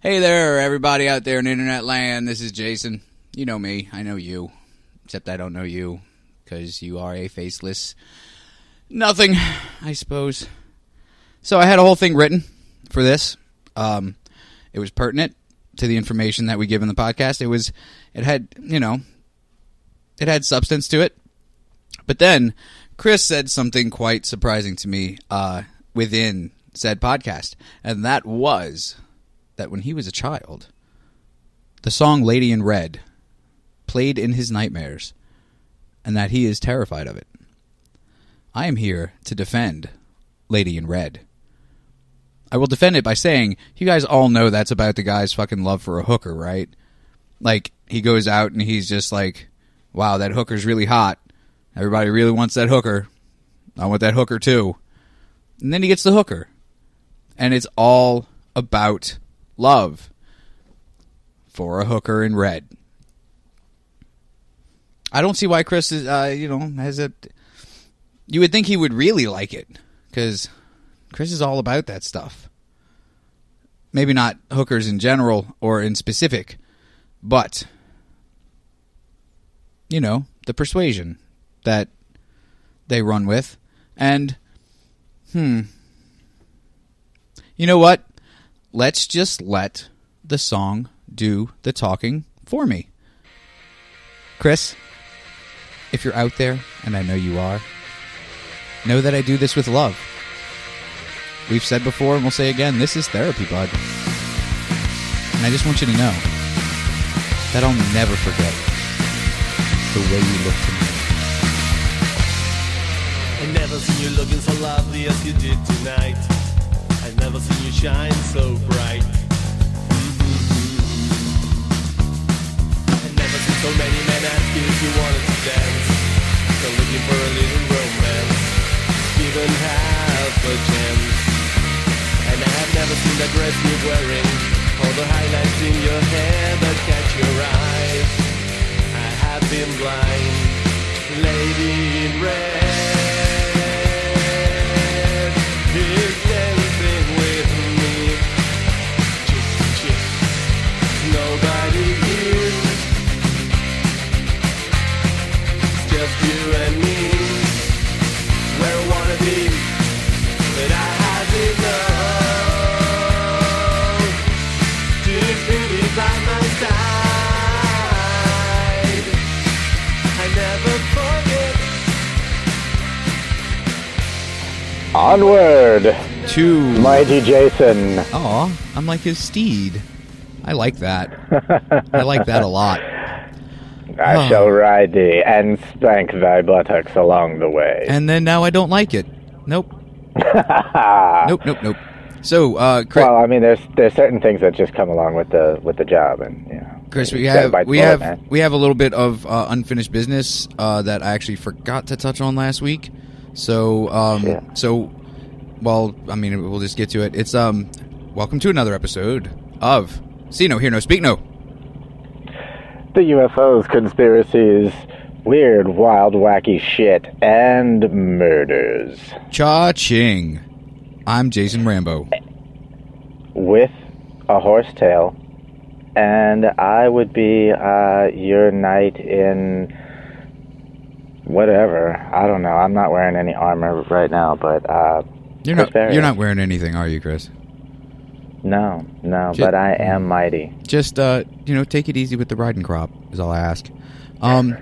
Hey there, everybody out there in internet land. This is Jason. You know me. I know you. Except I don't know you because you are a faceless nothing, I suppose. So I had a whole thing written for this. Um, it was pertinent to the information that we give in the podcast. It was, it had, you know, it had substance to it. But then Chris said something quite surprising to me uh, within said podcast, and that was that when he was a child, the song Lady in Red played in his nightmares, and that he is terrified of it. I am here to defend Lady in Red. I will defend it by saying, you guys all know that's about the guy's fucking love for a hooker, right? Like, he goes out and he's just like, wow, that hooker's really hot. Everybody really wants that hooker. I want that hooker too. And then he gets the hooker. And it's all about love for a hooker in red. I don't see why Chris is, uh, you know, has it. You would think he would really like it because Chris is all about that stuff. Maybe not hookers in general or in specific, but you know the persuasion that they run with, and hmm, you know what? Let's just let the song do the talking for me. Chris, if you're out there, and I know you are, know that I do this with love. We've said before, and we'll say again, this is therapy, bud. And I just want you to know that I'll never forget the way you look to me. I never seen you looking so lovely as you did tonight. Never seen you shine so bright. I never seen so many men ask you if you wanted to dance. So looking for a little romance, even half a chance. And I have never seen that dress you're wearing, or the highlights in your hair that catch your eyes. I have been blind, lady in red. Onward, to mighty Jason. Aw, I'm like his steed. I like that. I like that a lot. I Oh. shall ride thee and spank thy buttocks along the way. And then now I don't like it. Nope. Nope, nope, nope. So, uh, Chris, well, I mean, there's there's certain things that just come along with the with the job, and you know. Chris, we have we bullet, have man. we have a little bit of uh, unfinished business uh, that I actually forgot to touch on last week. So, um, Shit. so, well, I mean, we'll just get to it. It's um, welcome to another episode of See No, Hear No, Speak No. The UFOs, conspiracies, weird, wild, wacky shit, and murders Cha ching. I'm Jason Rambo. with a horsetail, and I would be uh, your knight in whatever. I don't know. I'm not wearing any armor right now, but uh, You're not you're not wearing anything, are you, Chris? No, no. Ju- but I am mighty. just uh, you know, take it easy with the riding crop is all I ask. Um,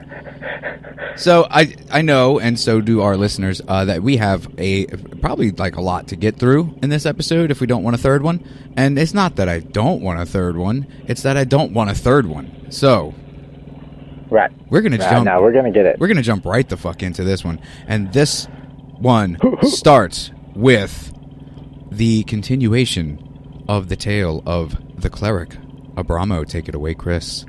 so I I know, and so do our listeners, uh, that we have a probably like a lot to get through in this episode if we don't want a third one. And it's not that I don't want a third one; it's that I don't want a third one. So Right. we're gonna Right, jump. now we're gonna get it. We're gonna jump right the fuck into this one, and this one starts with the continuation of the tale of the cleric. Abramo, take it away, Chris.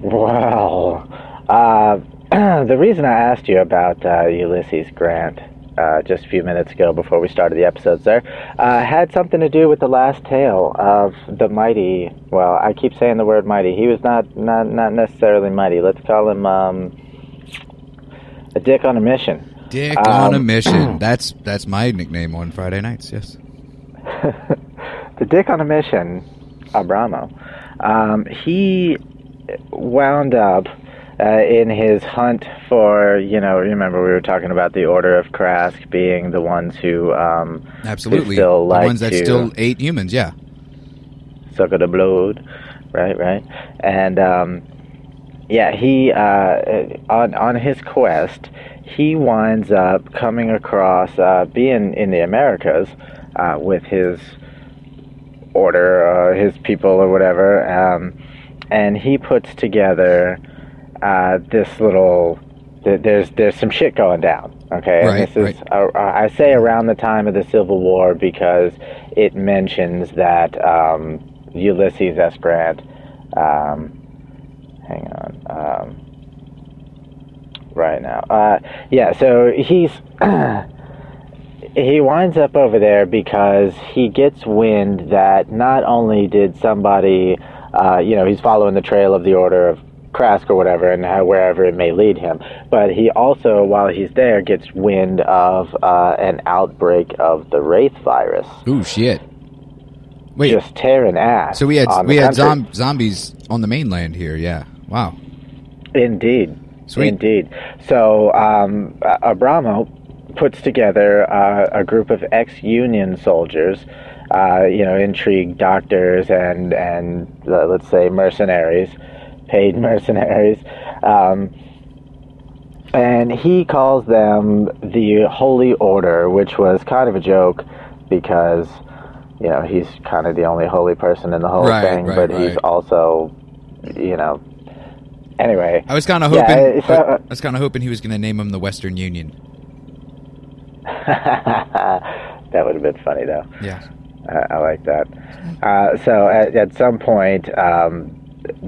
Well, uh, the reason I asked you about uh, Ulysses Grant uh, just a few minutes ago before we started the episodes there uh, had something to do with the last tale of the mighty. Well, I keep saying the word mighty. He was not not not necessarily mighty. Let's call him um, a dick on a mission. Dick on a Um, mission. That's that's my nickname on Friday nights. Yes. the dick on a mission, Abramo, um, he wound up uh, in his hunt for, you know, remember we were talking about the Order of Krask being the ones who um, Absolutely. still the like ones that still ate humans, yeah. suck of the blood, right, right, and um, yeah, he uh, on on his quest, he winds up coming across uh, being in the Americas uh, with his order, uh, his people, or whatever, um, and he puts together uh, this little. th- There's there's some shit going down, okay. Right, and this is right. uh, I say around the time of the Civil War because it mentions that um, Ulysses S. Grant. Um, hang on. Um, right now. Uh, yeah, so he's. he winds up over there because he gets wind that not only did somebody, uh, you know, he's following the trail of the Order of Krask or whatever, and how, wherever it may lead him, but he also, while he's there, gets wind of uh, an outbreak of the Wraith virus, Ooh, shit. Wait, just tearing ass. so we had we had zombies on the mainland here, yeah. Wow. Indeed. Sweet. Indeed. So um, Abramo puts together uh, a group of ex-Union soldiers, uh, you know, intrigue doctors and and uh, let's say mercenaries, paid mercenaries, um, and he calls them the Holy Order, which was kind of a joke because. You know, he's kind of the only holy person in the whole Right, thing, right, but he's also, you know, anyway, I was kind of hoping it's, uh, I was kind of hoping he was going to name him the Western Union. that would have been funny, though. Yeah. I, I like that. Uh, so at, at some point, um,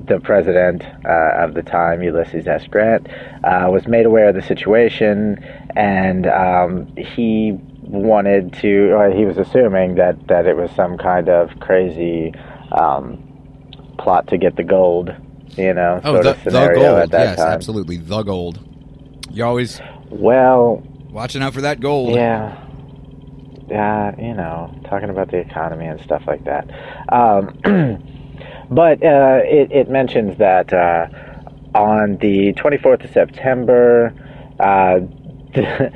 the president uh, of the time, Ulysses S. Grant, uh, was made aware of the situation, and um, he wanted to. Or he was assuming that that it was some kind of crazy um, plot to get the gold. You know, Oh, the, the gold. Yes, time. absolutely. The gold. You're always Well, watching out for that gold. Yeah. Yeah, you know, talking about the economy and stuff like that. Um, but uh, it, it mentions that uh, on the 24th of September, uh, the,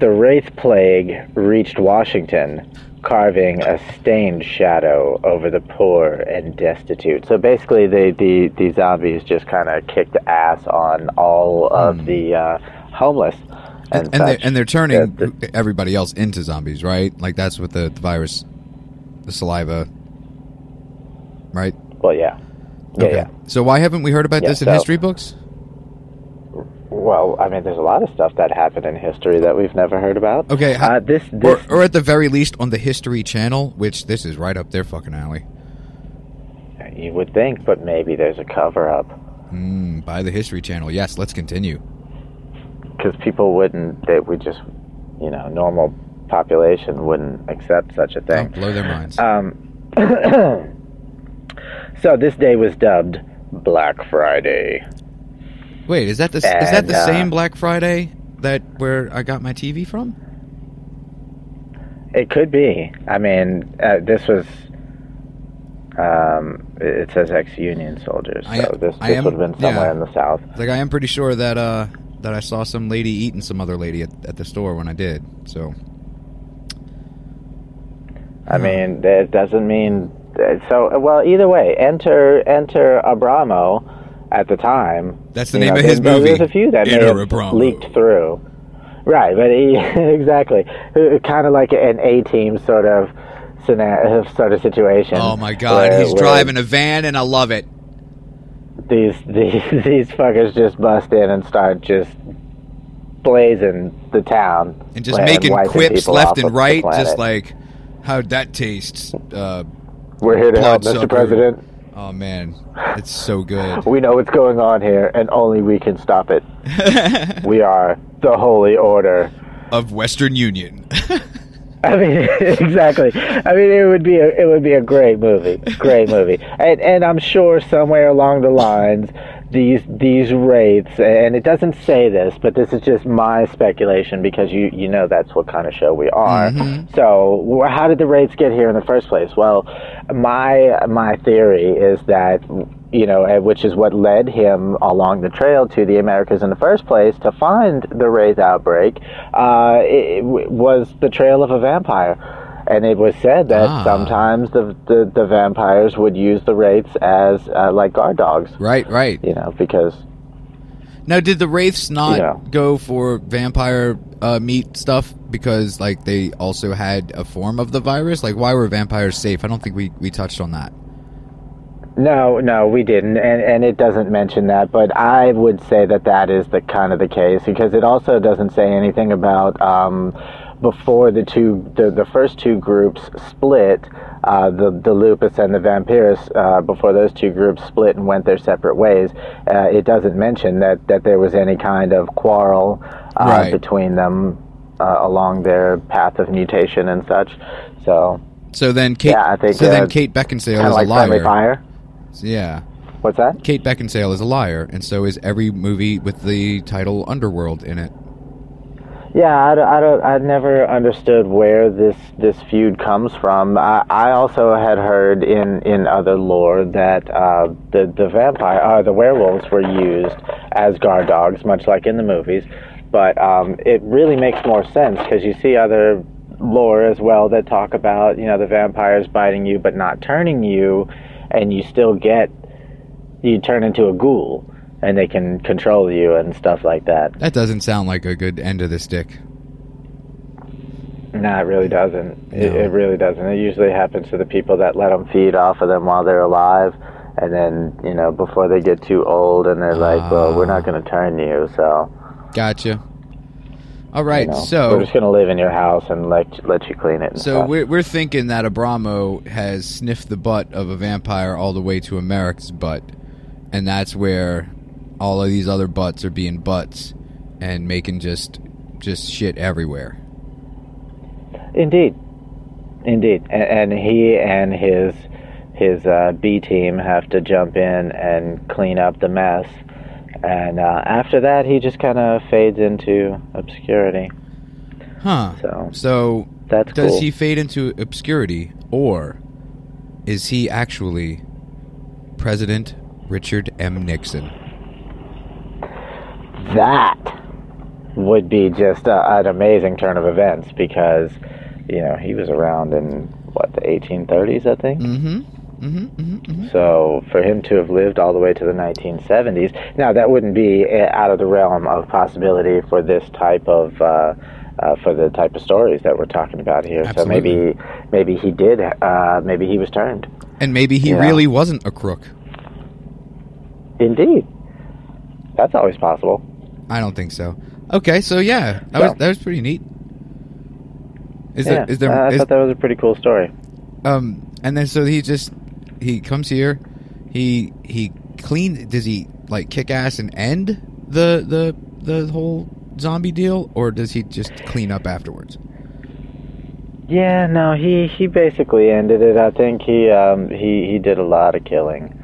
the Wraith Plague reached Washington, carving a stained shadow over the poor and destitute. So basically, the, the, the zombies just kind of kicked ass on all of the uh, homeless. And, And, they, and they're turning The- everybody else into zombies, right? Like that's what the, the virus, the saliva, right? Well, yeah. Yeah, okay. yeah. So why haven't we heard about Yeah, this in so- history books? Well, I mean, there's a lot of stuff that happened in history that we've never heard about. Okay, Uh, this, Or, or at the very least on the History Channel, which this is right up their fucking alley. you would think, but maybe there's a cover up Mm, by the History Channel. Yes, let's continue. Because people wouldn't. They would just, you know, normal population wouldn't accept such a Don't thing. blow their minds. Um, so this day was dubbed Black Friday. Wait, is that the is that the uh, same Black Friday that where I got my TV from? It could be. I mean, uh, this was. Um, it says ex-Union soldiers, so I- this, I am- would have been somewhere yeah. in the South. Like I am pretty sure that uh that I saw some lady eating some other lady at, at the store when I did. So I mean, it doesn't mean so. Well, either way, enter enter Abramo at the time. That's the name know, of his there- movie. There's a few that may Enter have Abramo. leaked through. Right, but he, exactly, uh, kind of like an A team sort of scenario, sort of situation. Oh my god, where- he's where driving a van and I love it. These these these fuckers just bust in and start just blazing the town And just making quips left and right, just like how'd that taste? Uh, we're here to help, bloodsucker. Mr. President. oh man, it's so good. We know what's going on here, and only we can stop it. We are the Holy Order. of Western Union. I mean, exactly. I mean, it would be a it would be a great movie, great movie, and and I'm sure somewhere along the lines these these wraiths, and it doesn't say this, but this is just my speculation because you you know that's what kind of show we are. Mhm. So how did the wraiths get here in the first place? Well, my my theory is that you know, eh, which is what led him along the trail to the Americas in the first place to find the wraith outbreak. Uh, it, it was the trail of a vampire. And it was said that Ah. sometimes the, the the vampires would use the wraiths as uh, like guard dogs, Right, right. you know, because Now, did the wraiths not Yeah. go for vampire uh, meat stuff because, like, they also had a form of the virus? Like, why were vampires safe? I don't think we, we touched on that. No, no, we didn't, and and it doesn't mention that. But I would say that that is the kind of the case because it also doesn't say anything about um, before the two the, the first two groups split. Uh, the the lupus and the vampirus uh, before those two groups split and went their separate ways. Uh, it doesn't mention that that there was any kind of quarrel uh, Right. between them uh, along their path of mutation and such. So So then Kate, Yeah, I think, so then uh, Kate Beckinsale is like a liar. fire. Yeah. What's that? Kate Beckinsale is a liar, and so is every movie with the title Underworld in it. Yeah, I, don't- I, don't, I never understood where this this feud comes from. I, I also had heard in, in other lore that uh, the the vampire, uh, the werewolves were used as guard dogs, much like in the movies. But um, it really makes more sense because you see other lore as well that talk about you know the vampires biting you but not turning you, and you still get you turn into a ghoul and they can control you and stuff like that. That doesn't sound like a good end of the stick. No, it really doesn't. It, No. it really doesn't. It usually happens to the people that let them feed off of them while they're alive, and then you know before they get too old, and they're like, "Well, we're not Ah. going to turn you, so Gotcha. All you know, so we're just going to live in your house and let let you clean it." And So stuff. we're we're thinking that Abramo has sniffed the butt of a vampire all the way to America's butt, and that's where all of these other butts are being butts and making just just shit everywhere. Indeed, indeed, and, and he and his his uh, B team have to jump in and clean up the mess, and uh, after that, he just kind of fades into obscurity. Huh. So So that's does cool. he fade into obscurity or is he actually President Richard M. Nixon? that would be just a, an amazing turn of events because you know he was around in what the 1830s I think Mm-hmm. Mm-hmm. Mm-hmm. mm-hmm. so for him to have lived all the way to the 1970s now that wouldn't be uh, out of the realm of possibility for this type of uh, uh, for the type of stories that we're talking about here so maybe maybe he did uh, maybe he was turned And maybe he really wasn't a crook. indeed that's always possible I don't think so. Okay, so yeah, that Yeah. was that was pretty neat. Is yeah, there is there uh, I is- thought that was a pretty cool story um and then so he just he comes here, he he clean does he like kick ass and end the the the whole zombie deal or does he just clean up afterwards? Yeah, no, he he basically ended it. I think he um he he did a lot of killing,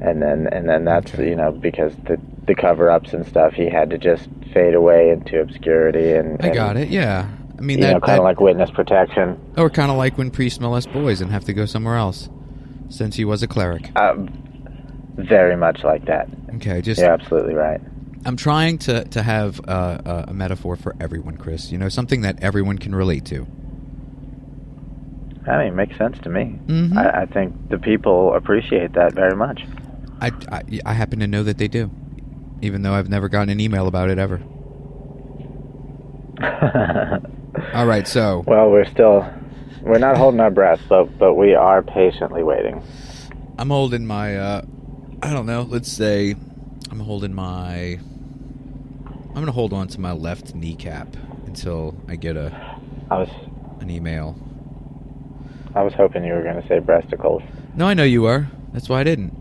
and then and then that's Okay. you know because the the cover ups and stuff, he had to just fade away into obscurity and. I got it. Yeah. I mean You that, know, kind of like witness protection. or kind of like when priests molest boys and have to go somewhere else since he was a cleric. Um, very much like that. Okay, just You're absolutely right. I'm trying to to have uh, a, metaphor for everyone, Chris. You know, something that everyone can relate to. I mean, it makes sense to me. Mhm. I, I think the people appreciate that very much. I, I, I happen to know that they do, even though I've never gotten an email about it ever. All right, so well, we're still we're not holding our breath, but but we are patiently waiting. I'm holding my, uh, I don't know, let's say I'm holding my, I'm going to hold on to my left kneecap until I get a I was an email. I was hoping you were going to say breasticles. No, I know you are. That's why I didn't.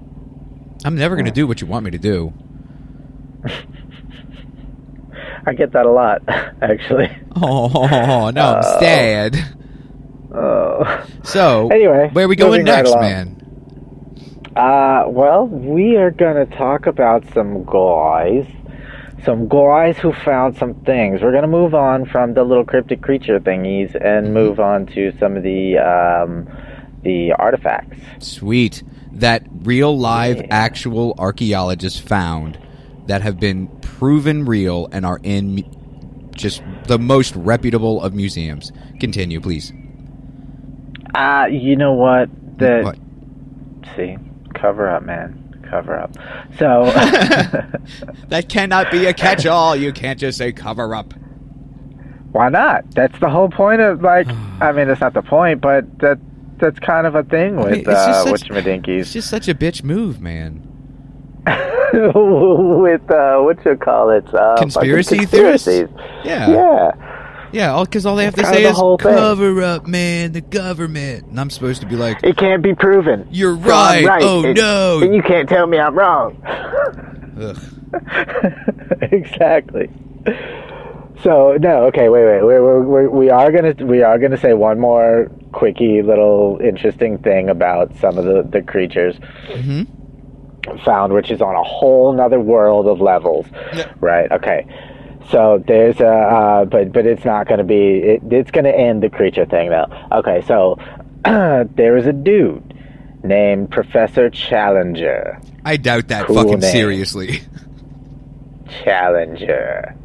I'm never going to Oh. do what you want me to do. I get that a lot, actually. Oh, no, I'm Oh. sad. Oh. So, Anyway, where are we going moving right next, man? Uh, well, we are gonna talk about some guys, some guys who found some things. We're gonna move on from the little cryptic creature thingies and move on to some of the um, the artifacts. Sweet. That real, live, Yeah. actual archaeologists found that have been proven real and are in just the most reputable of museums. Continue, please. Uh, you know what? The What? see, cover up, man, cover up. So. That cannot be a catch-all. You can't just say cover up. Why not? That's the whole point of like. I mean, that's not the point, but that that's kind of a thing I with mean, it's uh, such- It's just such a bitch move, man. with uh, what you call it? Uh, Conspiracy theorists? Yeah. Yeah, Yeah, because all they have to say is whole thing. cover up, man, the government. And I'm supposed to be like, it can't be proven. You're So I'm right. Oh, and- no. And you can't tell me I'm wrong. exactly. So no, okay, wait, wait. We're, we're, we're, we are gonna we are gonna say one more quickie little interesting thing about some of the the creatures hmm found, which is on a whole nother world of levels. Yeah. Right. Okay. So there's a, uh, but but it's not going to be. It, it's going to end the creature thing though. Okay. So there is a dude named Professor Challenger. I doubt that Cool fucking name. seriously. Challenger.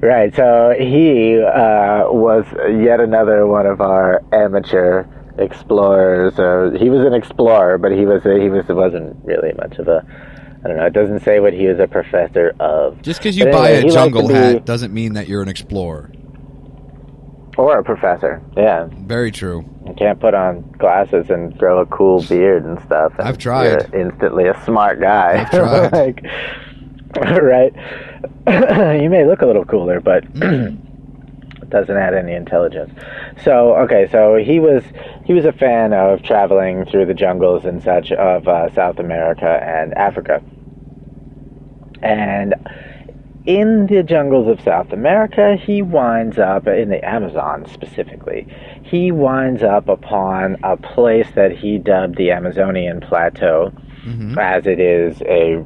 Right. So he uh, was yet another one of our amateur explorers. Or he was an explorer, but he was a, he was wasn't really much of a. I don't know. It doesn't say what he was a professor of. Just because you But buy anyway, a jungle be- hat doesn't mean that you're an explorer. Or a professor. Yeah. Very true. You can't put on glasses and grow a cool beard and stuff. And I've tried. You're instantly a smart guy. I've tried. like, right. you may look a little cooler, but doesn't add any intelligence. So okay, so he was he was a fan of traveling through the jungles and such of uh, South America and Africa, and in the jungles of South America, he winds up in the Amazon specifically. He winds up upon a place that he dubbed the Amazonian Plateau, hmm as it is a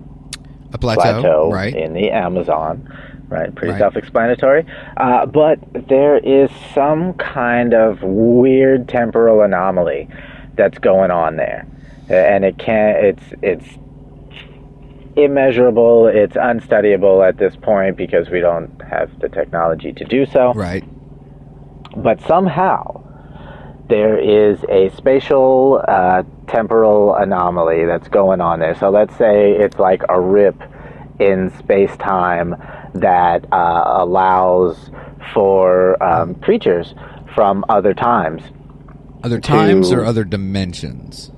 A plateau, plateau right? in the Amazon. Right, pretty Right. self-explanatory. Uh, but there is some kind of weird temporal anomaly that's going on there, and it can't. It's it's immeasurable. It's unstudyable at this point because we don't have the technology to do so Right. but somehow there is a spatial uh, temporal anomaly that's going on there. So let's say it's like a rip in space time that uh, allows for um, creatures from other times. Other times to- or other dimensions?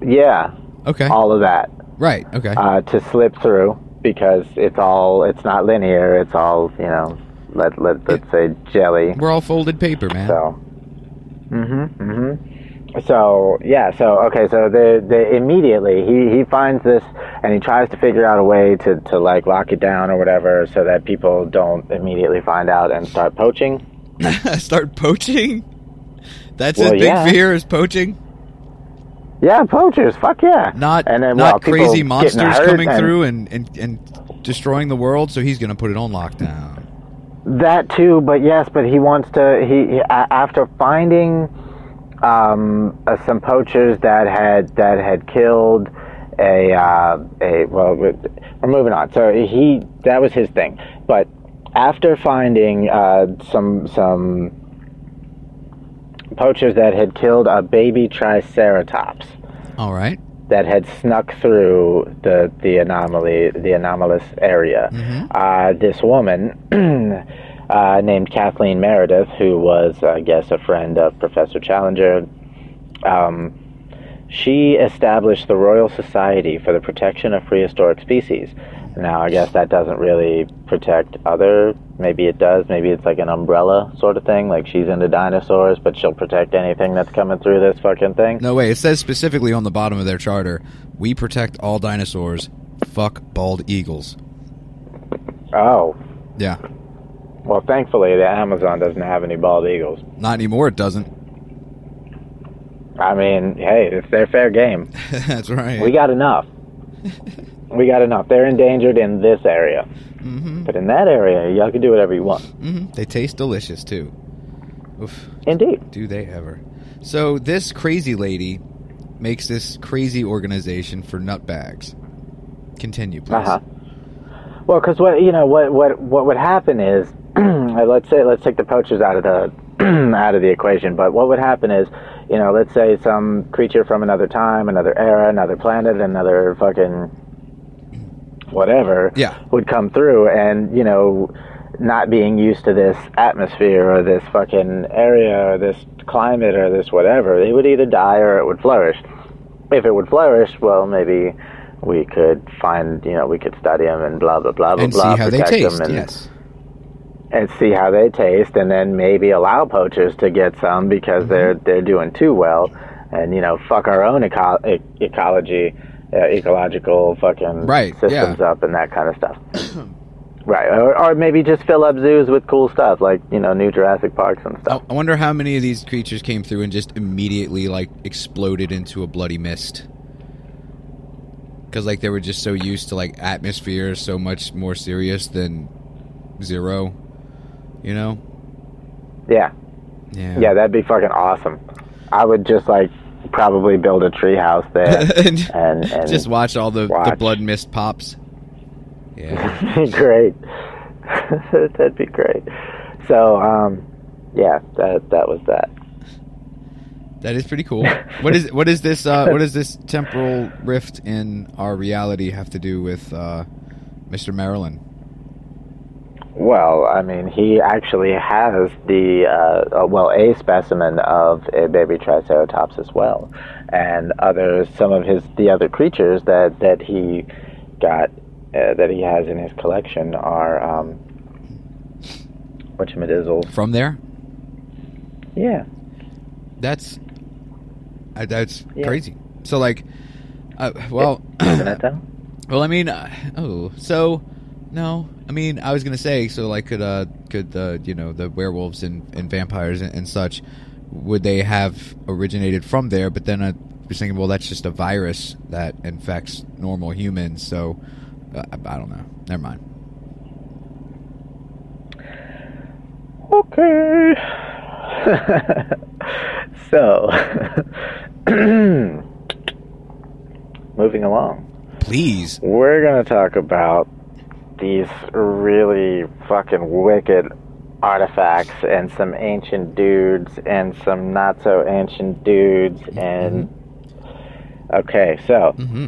Yeah, Okay. all of that right. Okay. uh, to slip through because it's all it's not linear. It's all you know. Let let let's say jelly. We're all folded paper, man. So, mm-hmm, mm-hmm. So yeah, so okay, so the the immediately he he finds this and he tries to figure out a way to to like lock it down or whatever, so that people don't immediately find out and start poaching. Start poaching. That's Well, his big yeah. fear is poaching. Yeah, poachers, fuck yeah. Not and then not well, crazy monsters coming and through and, and and destroying the world. So he's gonna put it on lockdown. That too, but yes, but he wants to. He, he after finding um, uh, some poachers that had that had killed a uh, a well, we're moving on. So he that was his thing, but after finding uh, some some poachers that had killed a baby triceratops All right. that had snuck through the the anomaly the anomalous area. Mhm. Uh, this woman uh, named Kathleen Meredith, who was I guess a friend of Professor Challenger, um, she established the Royal Society for the Protection of Prehistoric Species. Now I guess that doesn't really protect other. Maybe it does. Maybe it's like an umbrella sort of thing. Like she's into dinosaurs, but she'll protect anything that's coming through this fucking thing. No way. It says specifically on the bottom of their charter, we protect all dinosaurs. Fuck bald eagles. Oh, Yeah. Well, thankfully, the Amazon doesn't have any bald eagles. Not anymore. It doesn't. I mean, hey, it's they're fair game, That's right. we got enough. we got enough. They're endangered in this area, hmm but in that area, y'all can do whatever you want. hmm They taste delicious too. Oof. Indeed. Do they ever? So this crazy lady makes this crazy organization for nutbags. Continue, please. Uh huh. Well, because what you know, what what what would happen is, let's say, let's take the poachers out of the out of the equation. But what would happen is, you know, let's say some creature from another time, another era, another planet, another fucking whatever, Yeah. would come through, and you know, not being used to this atmosphere or this fucking area or this climate or this whatever, they would either die or it would flourish. If it would flourish, well, maybe we could find, you know, we could study them and blah blah blah blah And see blah, protect taste. them and, Yes. And see how they taste, and then maybe allow poachers to get some because Mm-hmm. they're they're doing too well, and you know, fuck our own eco- e- ecology, uh, ecological fucking Right, yeah. systems up and that kind of stuff. right, or, or maybe just fill up zoos with cool stuff like you know new Jurassic Parks and stuff. I wonder how many of these creatures came through and just immediately like exploded into a bloody mist. Because like they were just so used to like atmosphere so much more serious than zero, you know? Yeah, Yeah. yeah, that'd be fucking awesome. I would just like probably build a tree house there and and, and just watch all the, the blood mist pops. Yeah. great. That'd be great. So, um, yeah, that that was that. That is pretty cool. What is what is this uh, what does this temporal rift in our reality have to do with uh, Mr. Marilyn? Well, I mean, he actually has the uh, uh, well a specimen of a baby Triceratops as well, and other some of his the other creatures that that he got uh, that he has in his collection are um, whatchamadizzles. From there? Yeah, That's uh, that's Yeah. crazy. So like, uh, well, isn't it though? well, I mean, uh, oh, so no, I mean, I was gonna say, so like, could uh, could the you know the werewolves and, and vampires and, and such, would they have originated from there? But then I was thinking, well, that's just a virus that infects normal humans. So uh, I, don't know. Never mind. Okay. so, moving along, Please. we're going to talk about these really fucking wicked artifacts and some ancient dudes and some not so ancient dudes and okay so Mm-hmm.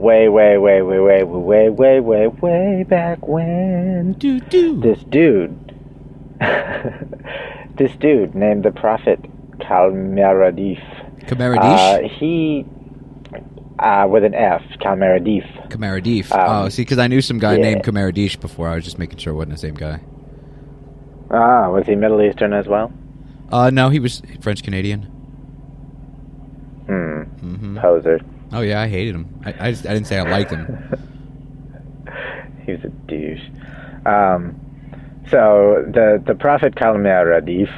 way way way way way way way way way back when Do do. this dude, this dude named the Prophet Kalmeradif. Kamaradish. Uh, he, uh, with an F, Kalmeradif. Kamaradish. um, oh, see, because I knew some guy yeah. named Kamaradish before. I was just making sure it wasn't the same guy. Ah, was he Middle Eastern as well? Uh, no, he was French Canadian. Hmm, hmm poser. Oh yeah, I hated him. I, I, just, I didn't say I liked him. he was a douche. Um, so the the Prophet Kalmeradif,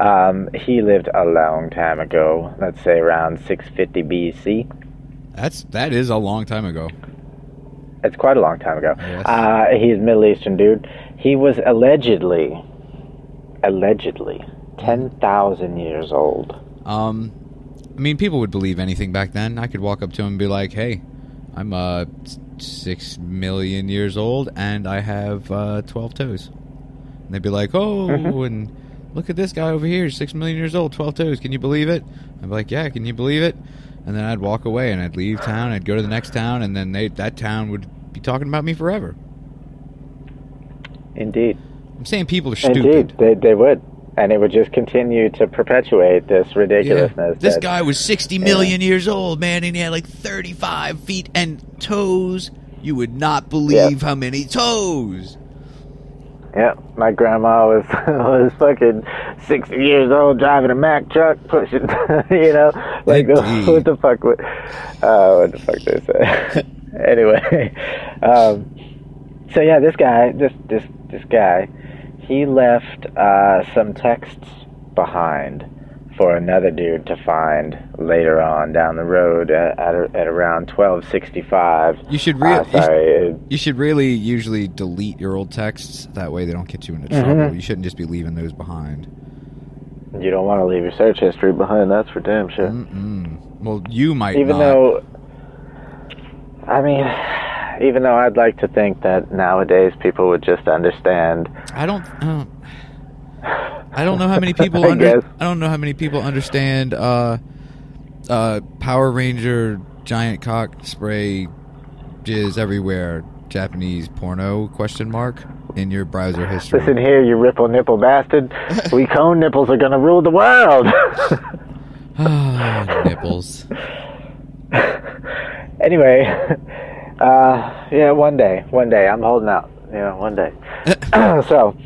um, he lived a long time ago. Let's say around 650 BC. That's that is a long time ago. It's quite a long time ago. Yes. Uh, he's Middle Eastern dude. He was allegedly, allegedly, 10,000 years old. Um, I mean, people would believe anything back then. I could walk up to him and be like, "Hey, I'm uh six million years old and I have uh, twelve toes," and they'd be like, "Oh, Mhm. and look at this guy over here, six million years old, twelve toes. Can you believe it?" I'd be like, "Yeah, can you believe it?" And then I'd walk away and I'd leave town. I'd go to the next town, and then they that town would be talking about me forever. Indeed. I'm saying people are stupid. Indeed, they, they would. And it would just continue to perpetuate this Yeah. ridiculousness. This that- guy was 60 million years old, man, and he had like 35 feet and toes. You would not believe how many toes. Yeah, my grandma was was fucking 60 years old driving a Mack truck, pushing, you know, like Indeed. what the fuck would, uh, what the fuck they say. anyway, um, so yeah, this guy, this this this guy, he left uh, some texts behind for another dude to find later on down the road at, at, at around 1265. You should Uh, really. you, should, you should really usually delete your old texts. That way they don't get you into trouble. You shouldn't just be leaving those behind. you don't want to leave your search history behind, that's for damn sure. Mm-mm. Well, you might even not. though I mean even though I'd like to think that nowadays people would just understand I don't. I don't, I don't know how many people I under. I don't know how many people understand uh, uh, Power Ranger giant cock spray jizz everywhere Japanese porno question mark in your browser history. listen here you ripple nipple bastard we cone nipples are gonna rule the world Ah, nipples. anyway uh yeah one day one day I'm holding out know one day so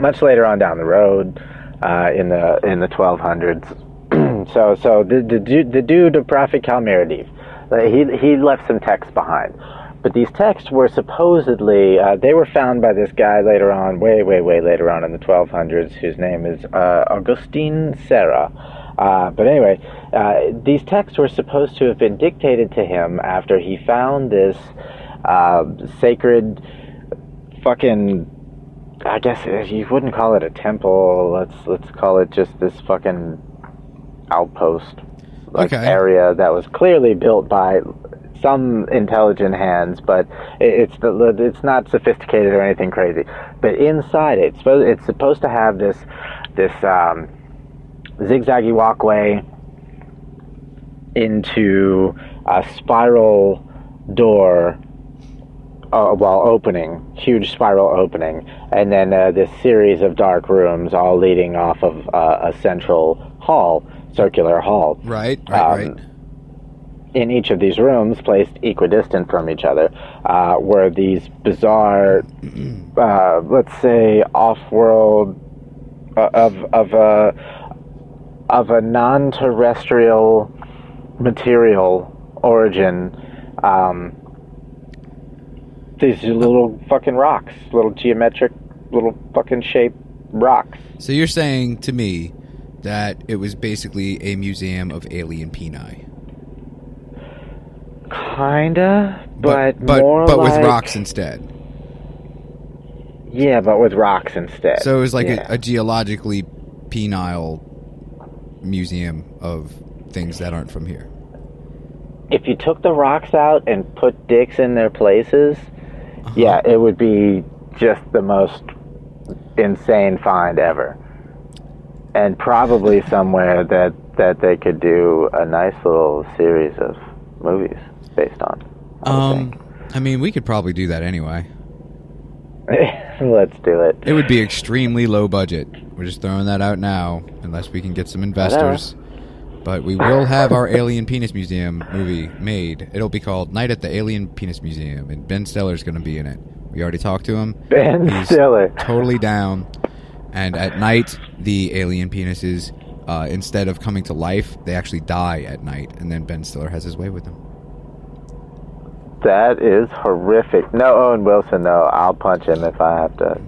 much later on down the road uh in the in the 1200s so so the the, the dude of prophet Kalmiradif uh, he he left some texts behind. But these texts were supposedly uh, they were found by this guy later on way way way later on in the 1200s whose name is uh, Augustine Serra. Uh, but anyway uh, these texts were supposed to have been dictated to him after he found this uh, sacred fucking I guess you wouldn't call it a temple. Let's let's call it just this fucking outpost like Okay. area that was clearly built by some intelligent hands, but it's the it's not sophisticated or anything crazy. But inside it, it's supposed it's supposed to have this this um, zigzaggy walkway into a spiral door uh, while opening, huge spiral opening, and then uh, this series of dark rooms all leading off of uh, a central hall, circular hall. Right, right, Um, right. In each of these rooms, placed equidistant from each other, uh, were these bizarre, uh, let's say, off-world uh, of of a of a non-terrestrial material origin. Um, these are little fucking rocks, little geometric, little fucking shaped rocks. So you're saying to me that it was basically a museum of alien peni, Kinda, but, but more but like, with rocks instead. Yeah, but with rocks instead. So it was like Yeah. a, a geologically penile museum of things that aren't from here. if you took the rocks out and put dicks in their places, Uh-huh. yeah, it would be just the most insane find ever. And probably somewhere that that they could do a nice little series of movies based on. I Um, I mean, we could probably do that anyway. Let's do it. It would be extremely low budget. We're just throwing that out now, unless we can get some investors. But we will have our Alien Penis Museum movie made. It'll be called Night at the Alien Penis Museum, and Ben Stiller's going to be in it. We already talked to him. Ben He's Stiller. totally down. And at night, the alien penises, uh, instead of coming to life, they actually die at night, and then Ben Stiller has his way with them. That is horrific. No Owen Wilson though. I'll punch him if I have to.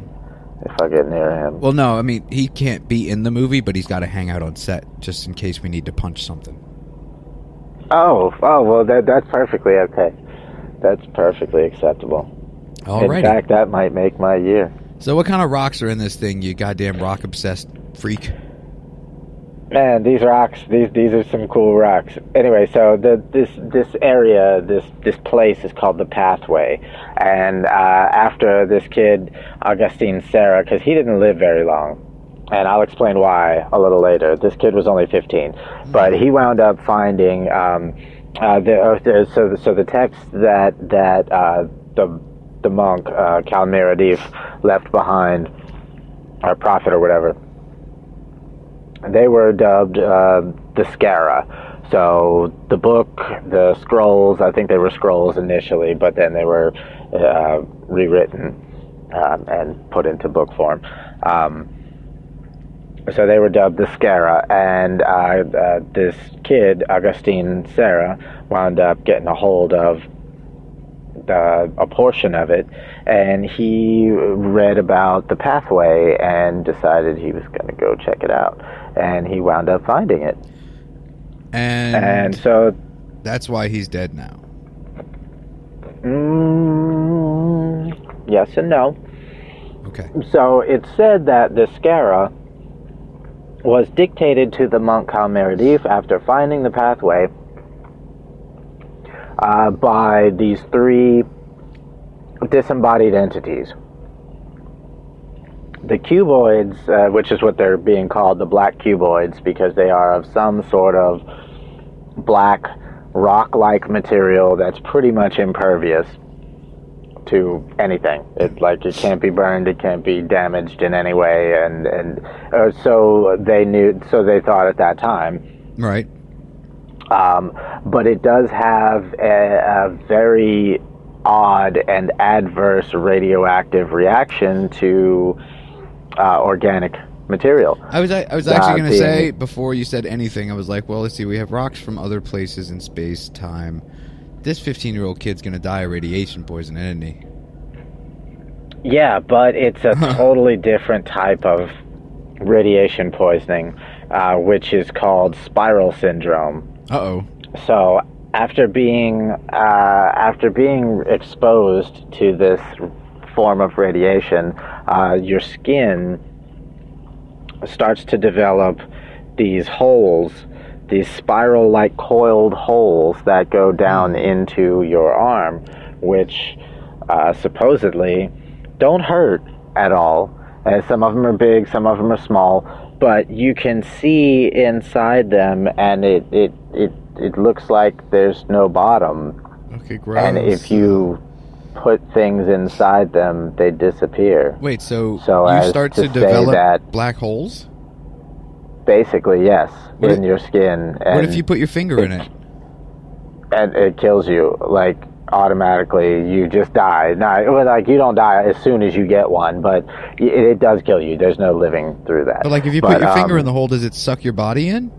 If I get near him. Well, no, I mean he can't be in the movie, but he's got to hang out on set just in case we need to punch something. Oh, oh well, that that's perfectly okay. That's perfectly acceptable. In fact, that might make my year. So, what kind of rocks are in this thing? You goddamn rock obsessed freak. Man, these rocks, these these are some cool rocks. Anyway, so the this this area, this this place is called the Pathway, and uh, after this kid Augustine Serra, because he didn't live very long, and I'll explain why a little later. This kid was only 15, but he wound up finding um, uh, the, uh, so the, so the text that that uh, the the monk uh, Kalmiradif left behind, or prophet or whatever they were dubbed uh, the Skara. So the book, the scrolls, I think they were scrolls initially, but then they were uh, rewritten um, and put into book form. Um, so they were dubbed the Skara, and uh, uh, this kid, Augustine Serra, wound up getting a hold of the, a portion of it, and he read about the pathway and decided he was going to go check it out. And he wound up finding it. And, And so, that's why he's dead now. mm, yes and no. Okay. So it's said that the Skara was dictated to the monk Kalmeradif after finding the pathway uh, by these three disembodied entities. The cuboids, uh, which is what they're being called, the black cuboids, because they are of some sort of black rock-like material that's pretty much impervious to anything. It like it can't be burned, it can't be damaged in any way, and and uh, so they knew, so they thought at that time. Right. Um, but it does have a, a very odd and adverse radioactive reaction to uh, organic material. I was I, I was actually Uh, going to say before you said anything, I was like, well, let's see. We have rocks from other places in space time. This 15 year old kid's going to die of radiation poisoning, isn't he? Yeah, but it's a totally different type of radiation poisoning, uh, which is called spiral syndrome. Uh oh. So after being uh, after being exposed to this form of radiation, uh, your skin starts to develop these holes, these spiral-like coiled holes that go down into your arm, which uh, supposedly don't hurt at all. Uh, some of them are big, some of them are small, but you can see inside them, and it it it, it looks like there's no bottom. Okay, gross. And if you put things inside them, they disappear. wait, so, So you start to to, develop that- black holes? Basically, yes, What in if- your skin. And What if you put your finger in it? and it kills you like automatically you just die not well, like you don't die as soon as you get one but it, it does kill you there's no living through that But like, if you But, put your finger um, in the hole, does it suck your body in?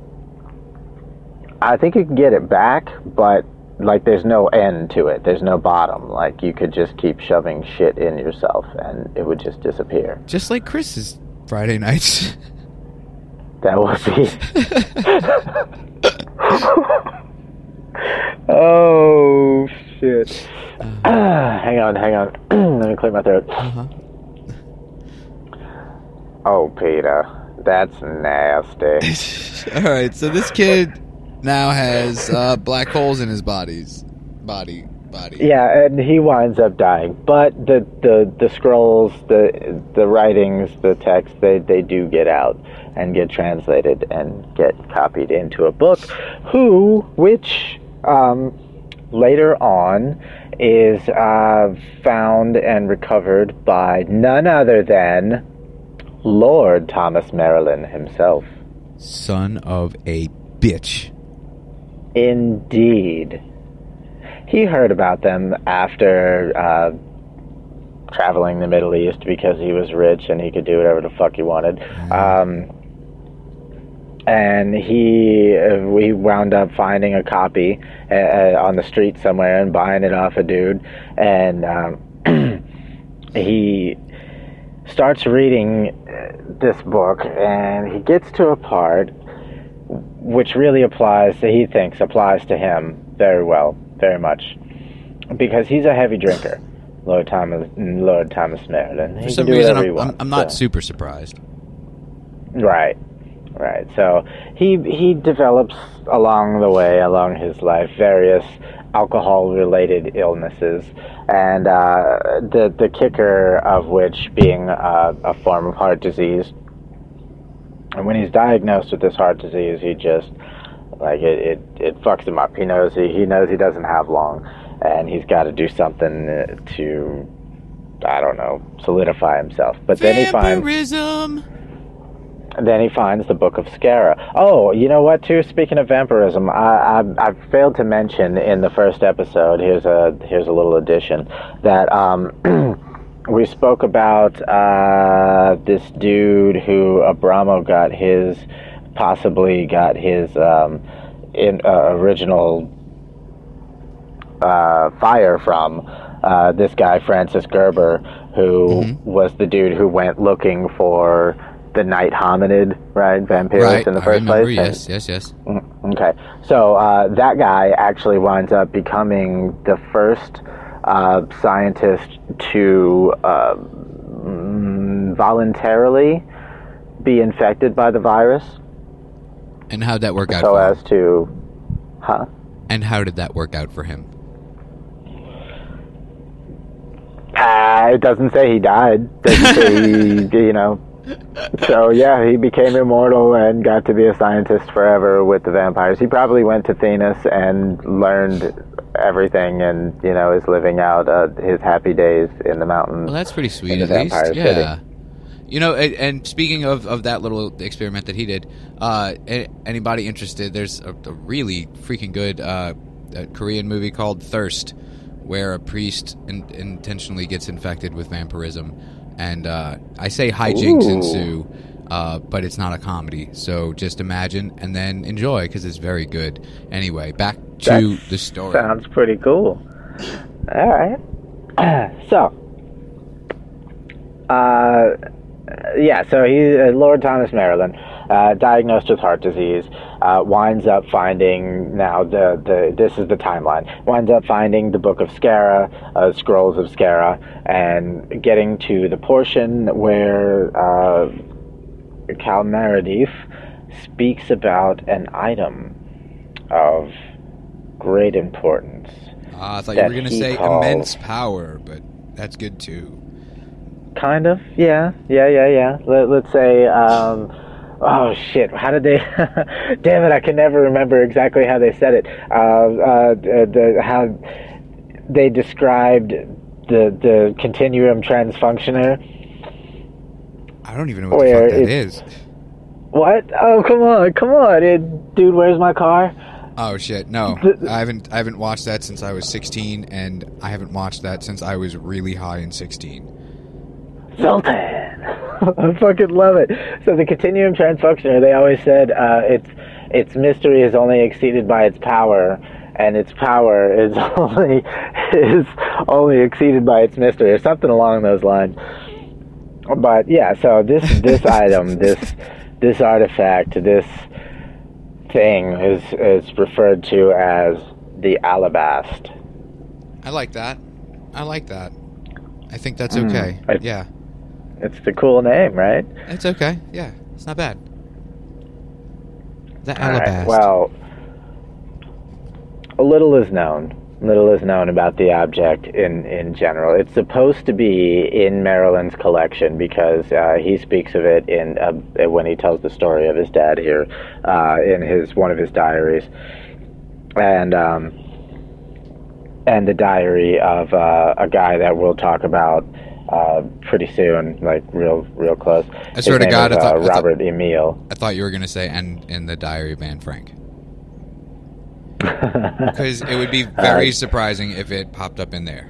i think you can get it back but like there's no end to it. There's no bottom. Like you could just keep shoving shit in yourself and it would just disappear. Just like Chris's Friday nights. that would be. Oh shit. Hang on hang on. Let me clear my throat. Uh-huh. Oh, Peter, that's nasty. All right, so this kid now has uh, black holes in his body's body body. yeah, and he winds up dying. But the, the, the scrolls, the the writings, the text, they, they do get out and get translated and get copied into a book. Who, which um, later on is uh, found and recovered by none other than Lord Thomas Maryland himself. Son of a bitch. Indeed. He heard about them after uh, traveling the Middle East because he was rich and he could do whatever the fuck he wanted. Um, and he uh, we wound up finding a copy uh, uh, on the street somewhere and buying it off a dude. And um, he starts reading uh, this book and he gets to a part which really applies he thinks applies to him very well very much because he's a heavy drinker lord thomas lord thomas maryland he For some reason, I'm, I'm, wants, I'm not so- super surprised. Right, right. So he he develops along the way, along his life, various alcohol-related illnesses, and uh, the the kicker of which being uh, a form of heart disease. And when he's diagnosed with this heart disease, he just like it it, it fucks him up. He knows he, he knows he doesn't have long, and he's got to do something uh, to. I don't know, solidify himself. But then he finds Vampirism. then he finds the Book of Skara. Oh, you know what? Too speaking of vampirism, I, I I failed to mention in the first episode. Here's a here's a little addition that um, we spoke about uh, this dude who Abramo got his possibly got his um, in uh, original uh, fire from uh, this guy Francis Gerber, who was the dude who went looking for the night hominid, right? Vampirus right. in the first remember, place. Yes, yes, yes. Mm, Okay, so uh, that guy actually winds up becoming the first uh, scientist to uh, voluntarily be infected by the virus, And how'd that work out so as him? to, huh? And how did that work out for him? Uh, it doesn't say he died. Doesn't say he, you know. So yeah, he became immortal and got to be a scientist forever with the vampires. He probably went to Thenis and learned everything, and you know is living out uh, his happy days in the mountains. Well, that's pretty sweet, at least. Yeah. You know, and, and speaking of, of that little experiment that he did, uh, anybody interested? There's a, a really freaking good uh, uh Korean movie called Thirst, where a priest in, intentionally gets infected with vampirism, and uh, I say hijinks Ooh. ensue, uh, but it's not a comedy. So just imagine and then enjoy because it's very good. Anyway, back to That the story. Sounds pretty cool. All right. so, uh, yeah, so he, uh, Lord Thomas Maryland, uh, diagnosed with heart disease, uh, winds up finding now the, the this is the timeline. Winds up finding the Book of Skara, uh, Scrolls of Skara, and getting to the portion where uh, Cal Meredith speaks about an item of great importance. Ah, I thought you were going to say immense power, but that's good too. Kind of, yeah, yeah, yeah, yeah. Let, let's say, um, oh shit, how did they? damn it, I can never remember exactly how they said it. Uh, uh, the how they described the the continuum transfunctioner. I don't even know what Where the fuck that it's- What? Oh, come on, come on, it, dude. Where's my car? Oh shit! No, I haven't. I haven't watched that since I was 16, and I haven't watched that since I was really high in 16. Sultan. I fucking love it. So the continuum transfunctioner, they always said uh, its its mystery is only exceeded by its power, and its power is only is only exceeded by its mystery, or something along those lines. But yeah, so this this item, this this artifact, this thing is is referred to as the alabast. I like that. I like that. I think that's Mm, okay. I- yeah, It's the cool name, right? it's okay. Yeah, it's not bad. The All right, alabast. Well, a little is known. Little is known about the object in, in general. It's supposed to be in Maryland's collection because uh, he speaks of it in uh, when he tells the story of his dad here uh, in his one of his diaries, and um, and the diary of uh, a guy that we'll talk about uh, pretty soon, like real real close. I swear His to God, is, I thought- uh, I thought- Robert Emile. I thought you were gonna say, and in the Diary of Anne Frank, because it would be very Uh, surprising if it popped up in there.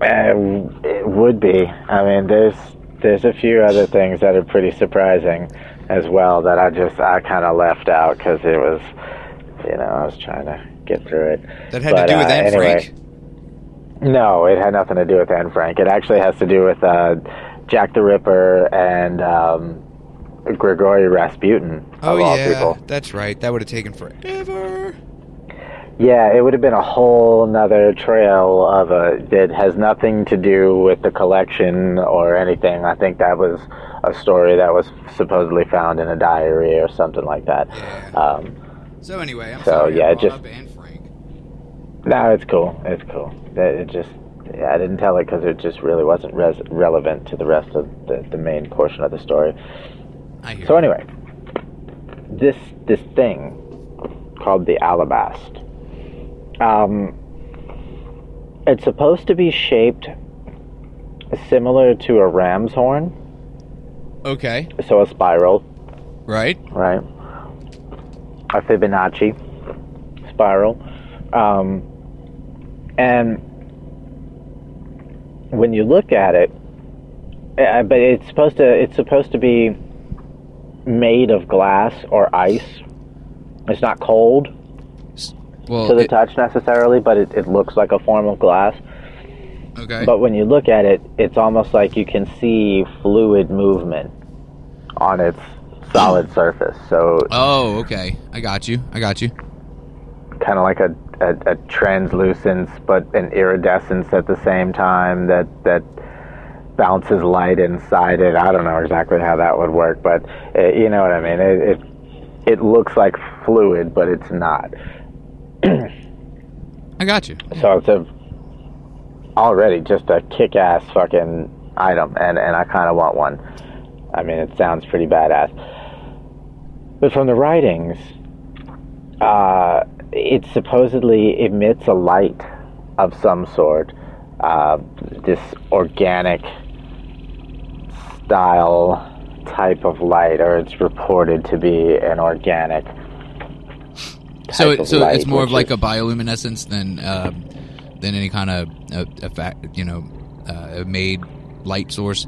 Uh, it would be. I mean, there's there's a few other things that are pretty surprising as well that I just I kind of left out because it was, you know, I was trying to get through it. That had But, to do with uh, Anne anyway. Frank. No, it had nothing to do with Anne Frank. It actually has to do with uh, Jack the Ripper and um, Grigory Rasputin Oh yeah, that's right. That would have taken forever. Yeah, it would have been a whole nother trail of a that has nothing to do with the collection or anything. I think that was a story that was supposedly found in a diary or something like that. Yeah. Um, So anyway, I'm So, sorry. yeah, just- Anne Frank. no, it's cool. It's cool. That- It just I didn't tell it because it just really wasn't res- relevant to the rest of the, the main portion of the story. I hear. So anyway, this this thing called the alabast. Um, it's supposed to be shaped similar to a ram's horn, Okay. so a spiral, Right. right? A Fibonacci spiral, um, and when you look at it, uh, but it's supposed to it's supposed to be made of glass or ice. It's not cold Well, to the it- touch necessarily, but it, it looks like a form of glass. Okay. But when you look at it, it's almost like you can see fluid movement on its solid surface. So oh, okay. I got you. I got you. kind of like a, a, a translucence, but an iridescence at the same time that that bounces light inside it. I don't know exactly how that would work, but uh you know what I mean. It, it it looks like fluid, but it's not. I got you. So it's a already just a kick-ass fucking item, and and I kind of want one. I mean, it sounds pretty badass. But from the writings, uh, it supposedly emits a light of some sort. Uh, this organic style type of light, or it's reported to be an organic. So, it, so light, it's more of like is- a bioluminescence than uh, than any kind of uh, effect, you know, uh, made light source.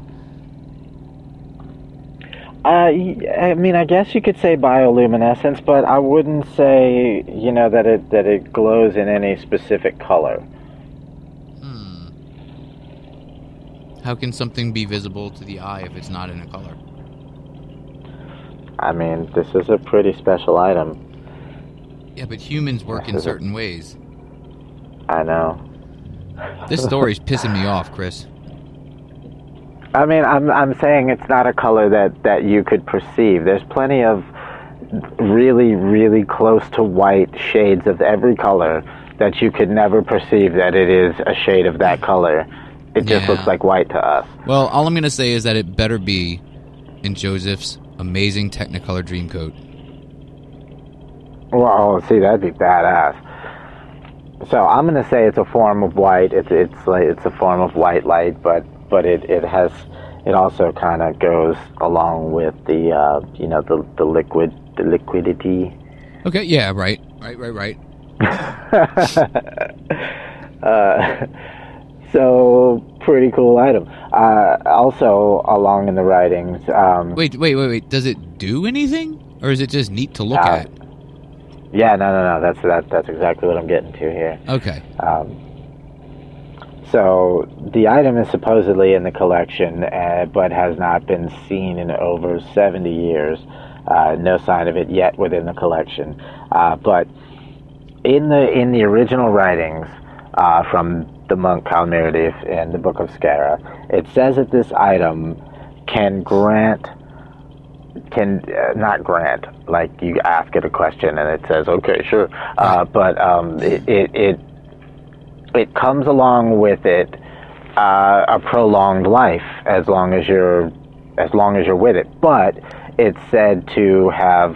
Uh, I mean, I guess you could say bioluminescence, but I wouldn't say, you know, that it that it glows in any specific color. Hmm. How can something be visible to the eye if it's not in a color? I mean, this is a pretty special item. Yeah, but humans work in certain ways. I know. This story's pissing me off, Chris. I mean, I'm I'm saying it's not a color that that you could perceive. There's plenty of really really close to white shades of every color that you could never perceive that it is a shade of that color. It just Yeah. looks like white to us. Well, all I'm going to say is that it better be in Joseph's amazing Technicolor Dreamcoat. Well, see, that'd be badass. So I'm gonna say it's a form of white. It's it's like it's a form of white light, but but it it has it also kind of goes along with the uh, you know the the liquid the liquidity. Okay, yeah, right. Right, right, right. uh, so pretty cool item. Uh, also along in the writings. Um, Wait, wait, wait, wait. Does it do anything? Or is it just neat to look Uh, at? yeah, no, no, no. That's that that's exactly what I'm getting to here. Okay. Um, so the item is supposedly in the collection, uh, but has not been seen in over 70 years. Uh, no sign of it yet within the collection. Uh, but in the in the original writings uh, from the monk Kyle Meredith in the Book of Skara, it says that this item can grant can uh, not grant like you ask it a question and it says okay sure uh, but um, it, it it it comes along with it uh, a prolonged life as long as you're as long as you're with it but it's said to have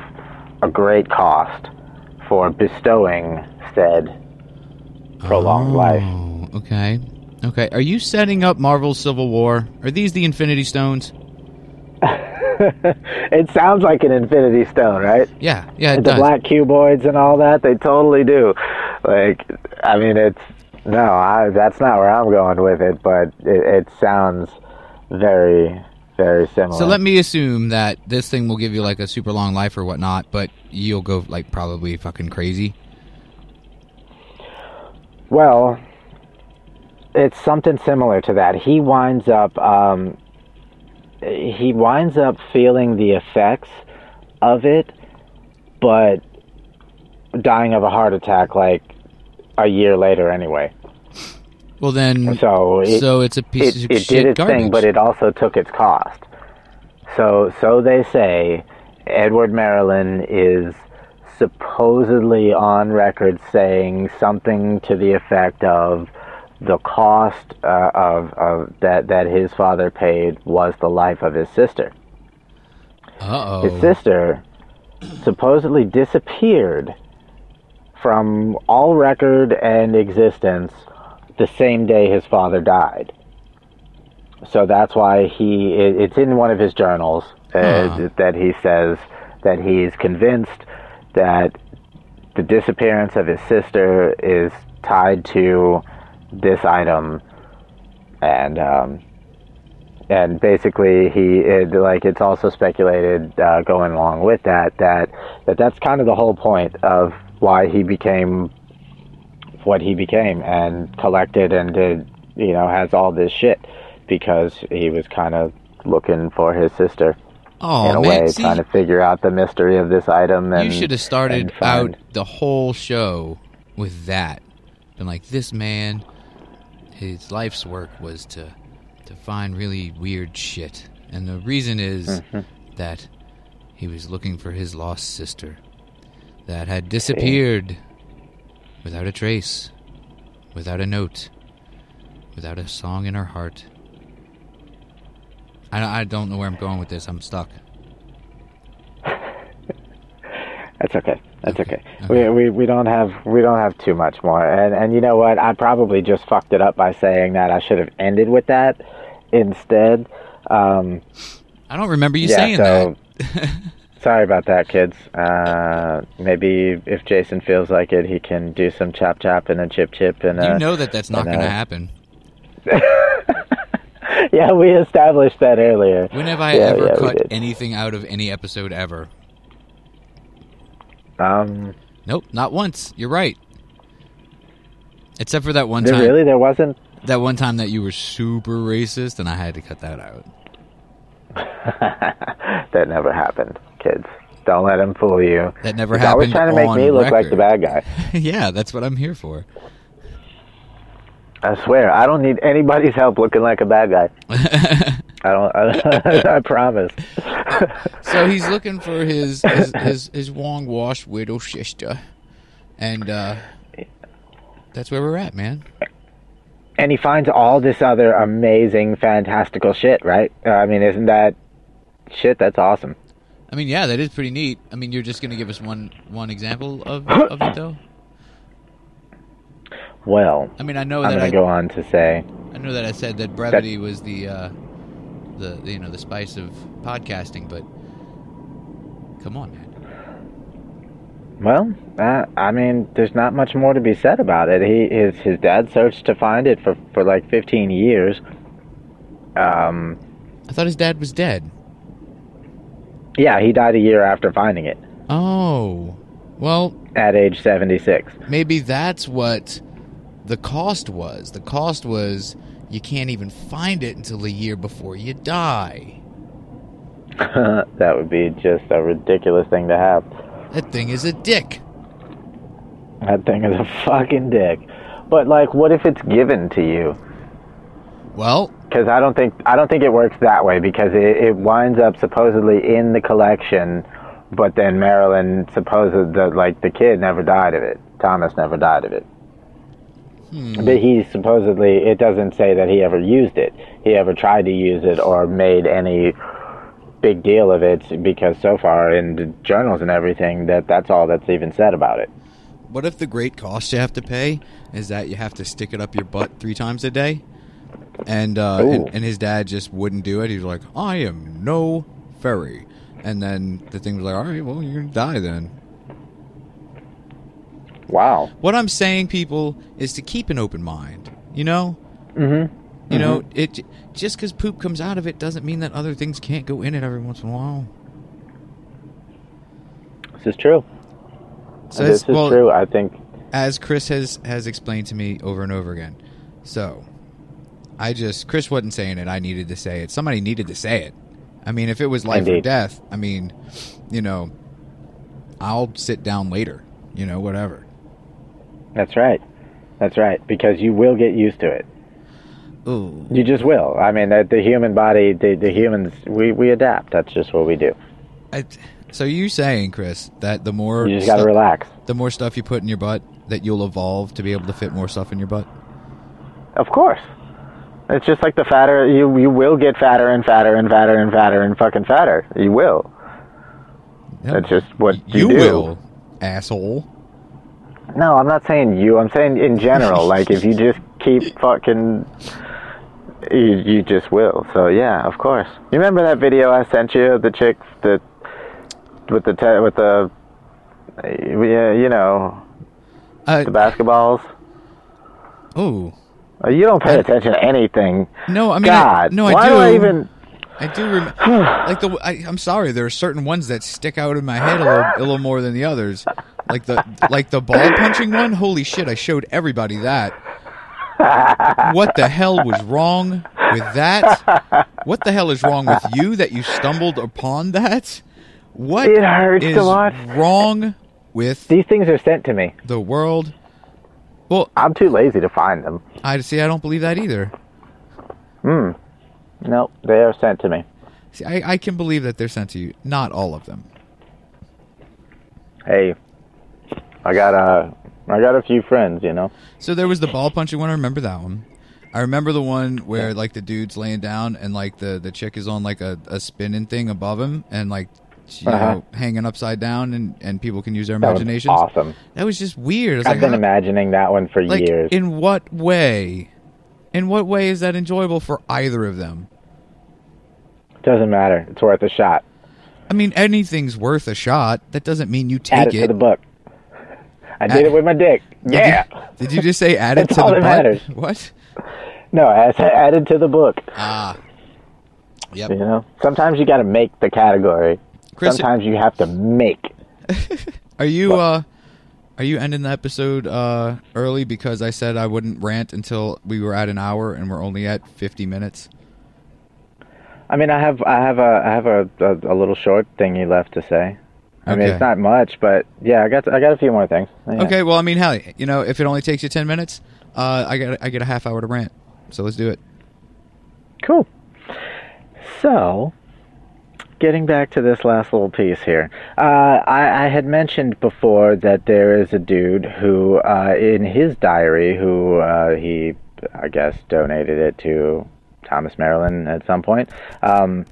a great cost for bestowing said prolonged life Oh, okay. Okay. Are you setting up Marvel's Civil War? Are these the Infinity Stones? it sounds like an infinity stone right Yeah, yeah, it the does. black cuboids and all that they totally do like i mean it's no I, that's not where i'm going with it but it, it sounds very very similar So let me assume that this thing will give you like a super long life or whatnot, but you'll go like probably fucking crazy. well it's something similar to that he winds up um, he winds up feeling the effects of it but dying of a heart attack like a year later anyway Well then, so it, so it's a piece it, of it shit did its garbage. thing, but it also took its cost. So, so they say Edward Maryland is supposedly on record saying something to the effect of the cost uh, of, of that that his father paid was the life of his sister. Uh oh His sister supposedly disappeared from all record and existence the same day his father died. So that's why he, it's in one of his journals uh, Huh. that he says that he's convinced that the disappearance of his sister is tied to this item and um, and basically he it, like it's also speculated uh, going along with that that that that's kind of the whole point of why he became what he became and collected and did you know, has all this shit because he was kind of looking for his sister Oh in a man, way, see, trying to figure out the mystery of this item. And you should have started out the whole show with that. Been like, this man, his life's work was to to find really weird shit, and the reason is Mm-hmm. that he was looking for his lost sister that had disappeared without a trace, without a note, without a song in her heart. I, I don't know where I'm going with this. I'm stuck. That's okay. That's okay. Okay. We, we we don't have we don't have too much more. And and you know what? I probably just fucked it up by saying that I should have ended with that instead. Um, I don't remember you yeah. saying so that. sorry about that, kids. Uh, maybe if Jason feels like it, he can do some chop chop and a chip chip and You a, know that that's not going to happen. yeah, we established that earlier. When have I yeah, ever yeah, cut anything out of any episode ever? Um, Nope, not once. You're right. Except for that one there time. really there wasn't. That one time that you were super racist, and I had to cut that out. that never happened, kids. Don't let him fool you. That never He's always happened trying to make me look like the bad guy. yeah, that's what I'm here for. I swear, I don't need anybody's help looking like a bad guy. I don't. I, I promise. so he's looking for his his his, his long washed widow sister, and uh, that's where we're at, man. and he finds all this other amazing, fantastical shit. Right? I mean, isn't that shit? That's awesome. I mean, yeah, that is pretty neat. I mean, you're just going to give us one one example of of it, though. Well, I mean, I know I'm that I, go on to say, I know that I said that brevity was the uh, the, the you know the spice of podcasting, but come on, man. well, uh, I mean, there's not much more to be said about it. He his his dad searched to find it for for like 15 years. Um, I thought his dad was dead. Yeah, he died a year after finding it Oh, well, at age 76. maybe that's what the cost was. The cost was you can't even find it until a year before you die. that would be just a ridiculous thing to have. That thing is a dick. That thing is a fucking dick. But like, what if it's given to you? Well, Because I don't think I don't think it works that way. Because it, it winds up supposedly in the collection, but then Maryland supposed that like the kid never died of it. Thomas never died of it. Hmm. But he supposedly it doesn't say that he ever used it. He ever tried to use it or made any big deal of it because so far in the journals and everything that that's all that's even said about it. what if the great cost you have to pay is that you have to stick it up your butt three times a day? And uh, and, and his dad just wouldn't do it. He was like, "I am no fairy," and then the thing was like, "All right, well, you're gonna die then." Wow. What I'm saying, people, is to keep an open mind. You know, Mhm. you know, it just because poop comes out of it doesn't mean that other things can't go in it every once in a while. This is true. So this is well, true. I think as Chris has has explained to me over and over again. So, I just Chris wasn't saying it. I needed to say it. Somebody needed to say it. I mean, if it was life or death, I mean, you know, I'll sit down later. You know, whatever. that's right. That's right. Because you will get used to it. Ooh. You just will. I mean, the, the human body, the, the humans, we, we adapt. That's just what we do. I, so you saying, Chris, that the more You just got to relax. the more stuff you put in your butt, that you'll evolve to be able to fit more stuff in your butt. Of course. It's just like the fatter you you will get fatter and fatter and fatter and fatter and fucking fatter. You will. Yeah. That's just what you, you do. will, asshole. No, I'm not saying you. I'm saying in general. like if you just keep fucking, you you just will. So yeah, of course. You remember that video I sent you? of The chick that with the te- with the yeah, you know, Uh, the basketballs. oh Uh, you don't pay I- attention to anything. no, I mean, I- God, no, why I do. I even? I do remember. like the, I, I'm sorry. There are certain ones that stick out in my head a little, a little more than the others. Like the, like the ball punching one. Holy shit! I showed everybody that. what the hell was wrong with that? What the hell is wrong with you that you stumbled upon that? What It hurts is to watch. wrong with These things are sent to me. the world? Well, I'm too lazy to find them. I see. I don't believe that either. Hmm. Nope, they are sent to me. See, I, I can believe that they're sent to you. Not all of them. Hey, I got a, I got a few friends, you know. So there was the ball punching one. I remember that one. I remember the one where like the dude's laying down and like the the chick is on like a, a spinning thing above him and like you Uh-huh. know hanging upside down and and people can use their imagination. awesome. That was just weird. Was I've like, been imagining that one for like years. in what way? In what way is that enjoyable for either of them? Doesn't matter. It's worth a shot. I mean, anything's worth a shot. That doesn't mean you Add take it, it. to the book. I did it with my dick. Did you- Yeah. Did you just say add it to all the that butt? matters. What? No, I said added to the book. Ah. Yep. You know, sometimes you got to make the category. Chris- sometimes you have to make. Are you uh are you ending the episode uh early because I said I wouldn't rant until we were at an hour and we're only at 50 minutes? I mean, I have, I have a, I have a, a, a little short thing you left to say. I mean, it's not much, but yeah, I got, I got a few more things. Yeah. Okay, well I mean hell, you know, if it only takes you 10 minutes, uh I got I get a half hour to rant. So let's do it. Cool. So, getting back to this last little piece here, uh, I, I had mentioned before that there is a dude who, uh, in his diary, who uh, he, I guess, donated it to Thomas Maryland at some point. Um,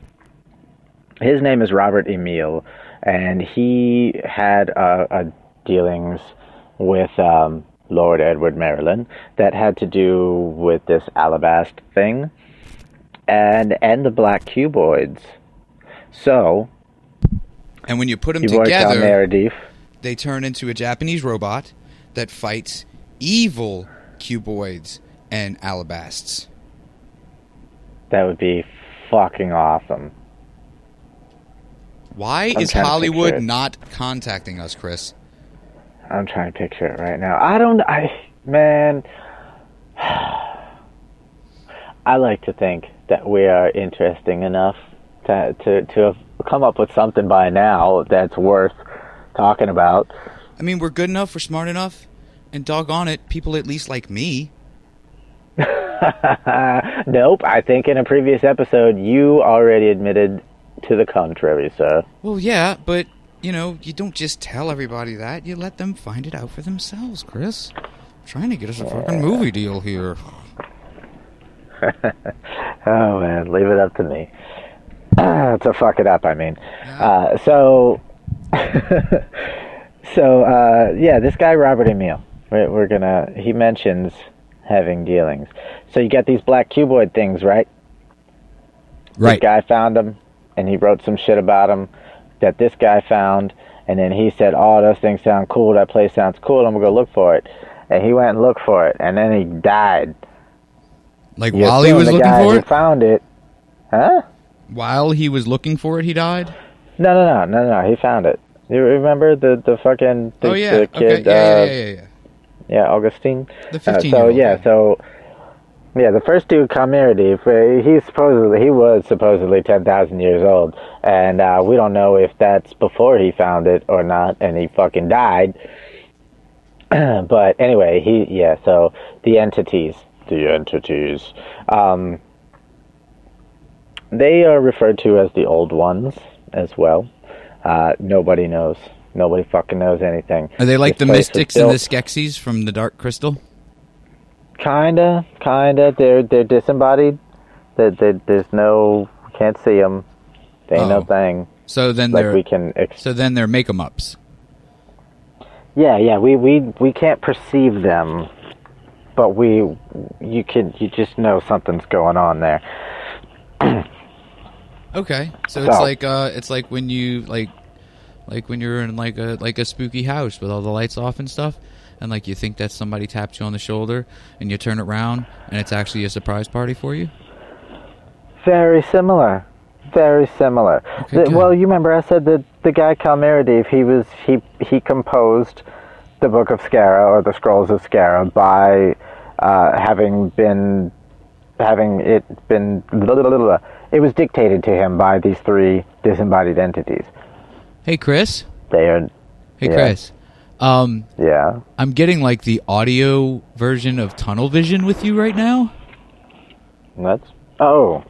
his name is Robert Emile, and he had uh, uh, dealings with um, Lord Edward Maryland that had to do with this alabast thing and and the black cuboids. So And when you put them he worked on together, they turn into a Japanese robot that fights evil cuboids and alabasts. That would be fucking awesome. Why I'm is Hollywood not contacting us, Chris? I'm trying to picture it right now. I don't. I man. I like to think that we are interesting enough to to to have come up with something by now that's worth talking about. I mean, we're good enough, we're smart enough, and doggone it, people at least like me. nope. I think in a previous episode you already admitted to the contrary, sir. Well, yeah, but you know, you don't just tell everybody that. You let them find it out for themselves, Chris. trying to get us a fucking movie deal here. Oh man, leave it up to me. to fuck it up, I mean. Uh, so, so uh, yeah, this guy Robert Emile. We're, we're gonna. He mentions having dealings. So you got these black cuboid things, right? Right. This guy found them, and he wrote some shit about them that this guy found, and then he said, "Oh, those things sound cool. That place sounds cool. I'm gonna go look for it." And he went and looked for it, and then he died. Like You while he was the looking guy for who it, found it, huh? While he was looking for it, he died. No, no, no, no, no. He found it. You remember the the fucking the, oh yeah, the kid? okay, yeah, uh, yeah, yeah, yeah, yeah. yeah, Augustine. The Uh, fifteen. so yeah, so yeah, the first dude, Kamirdi, he supposedly he was supposedly ten thousand years old, and uh, we don't know if that's before he found it or not, and he fucking died. but anyway, he yeah. So the entities, the entities, um, they are referred to as the old ones as well. Uh, nobody knows. Nobody fucking knows anything. Are they like This the mystics and the Skeksis from the Dark Crystal? Kinda, kinda. They're they're disembodied. There, there's no can't see them. They ain't Oh. no thing. So then Like they're we can. Ex- so then they're make 'em ups. yeah, yeah. We we we can't perceive them, but we you can you just know something's going on there. Okay, so it's like uh, it's like when you like, like when you're in like a like a spooky house with all the lights off and stuff, and like you think that somebody tapped you on the shoulder, and you turn around, and it's actually a surprise party for you. Very similar. Very similar. Okay, The- well, you remember I said that the guy Kalmeridev, he was he he composed the Book of Skara or the Scrolls of Skara by uh, having been having it been it was dictated to him by these three disembodied entities. Hey, Chris. They are Hey, Yeah. Chris. Um, yeah. I'm getting like the audio version of Tunnel Vision with you right now. That's oh,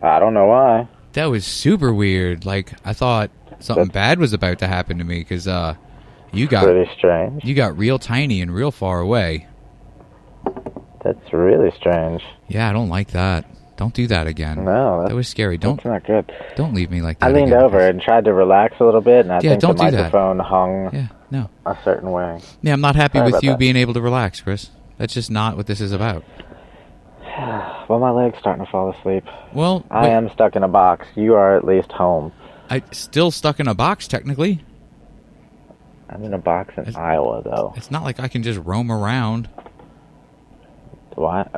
I don't know why. That was super weird. Like I thought something That's- bad was about to happen to me because uh, you got Pretty strange. you got real tiny and real far away. That's really strange. Yeah, I don't like that. Don't do that again. No, that was scary. Don't that's not good. don't leave me like that. I leaned again, over and tried to relax a little bit, and I Yeah, think don't the do that. microphone hung Yeah, no. a certain way. Yeah, I'm not happy Sorry with you that. being able to relax, Chris. That's just not what this is about. Well, my leg's starting to fall asleep. Well, I wait, am stuck in a box. You are at least home. I still stuck in a box technically. I'm in a box in It's- Iowa, though. It's not like I can just roam around. Why?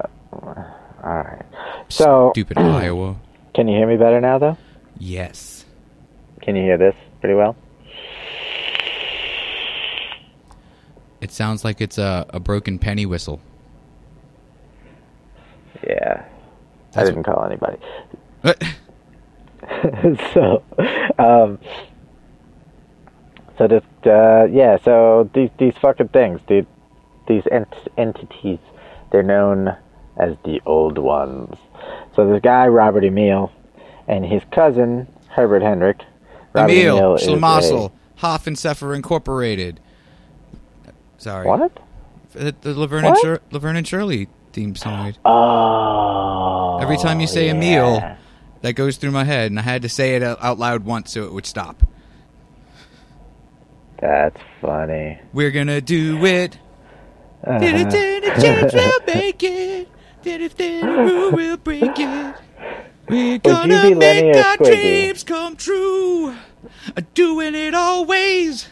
All right. So, Stupid Iowa. can you hear me better now, though? Yes. Can you hear this pretty well? It sounds like it's a, a broken penny whistle. Yeah. I didn't call anybody. So, um, so this, uh, yeah, so these these fucking things, these these ent- entities, they're known as the Old Ones. So this guy Robert Emil and his cousin Herbert Hendrick. Robert Emil is a- Schlemazel, Hasenpfeffer Incorporated. Sorry. What? The, the Laverne, What? and Shir- Laverne and Shirley theme song. Oh. Every time you say yeah. Emil, that goes through my head, and I had to say it out loud once so it would stop. That's funny. We're gonna do it. Uh-huh. Did it, did it, change will make it. Did it, who will break it? We're gonna make our Squiggy? dreams come true. Uh, Doing it always.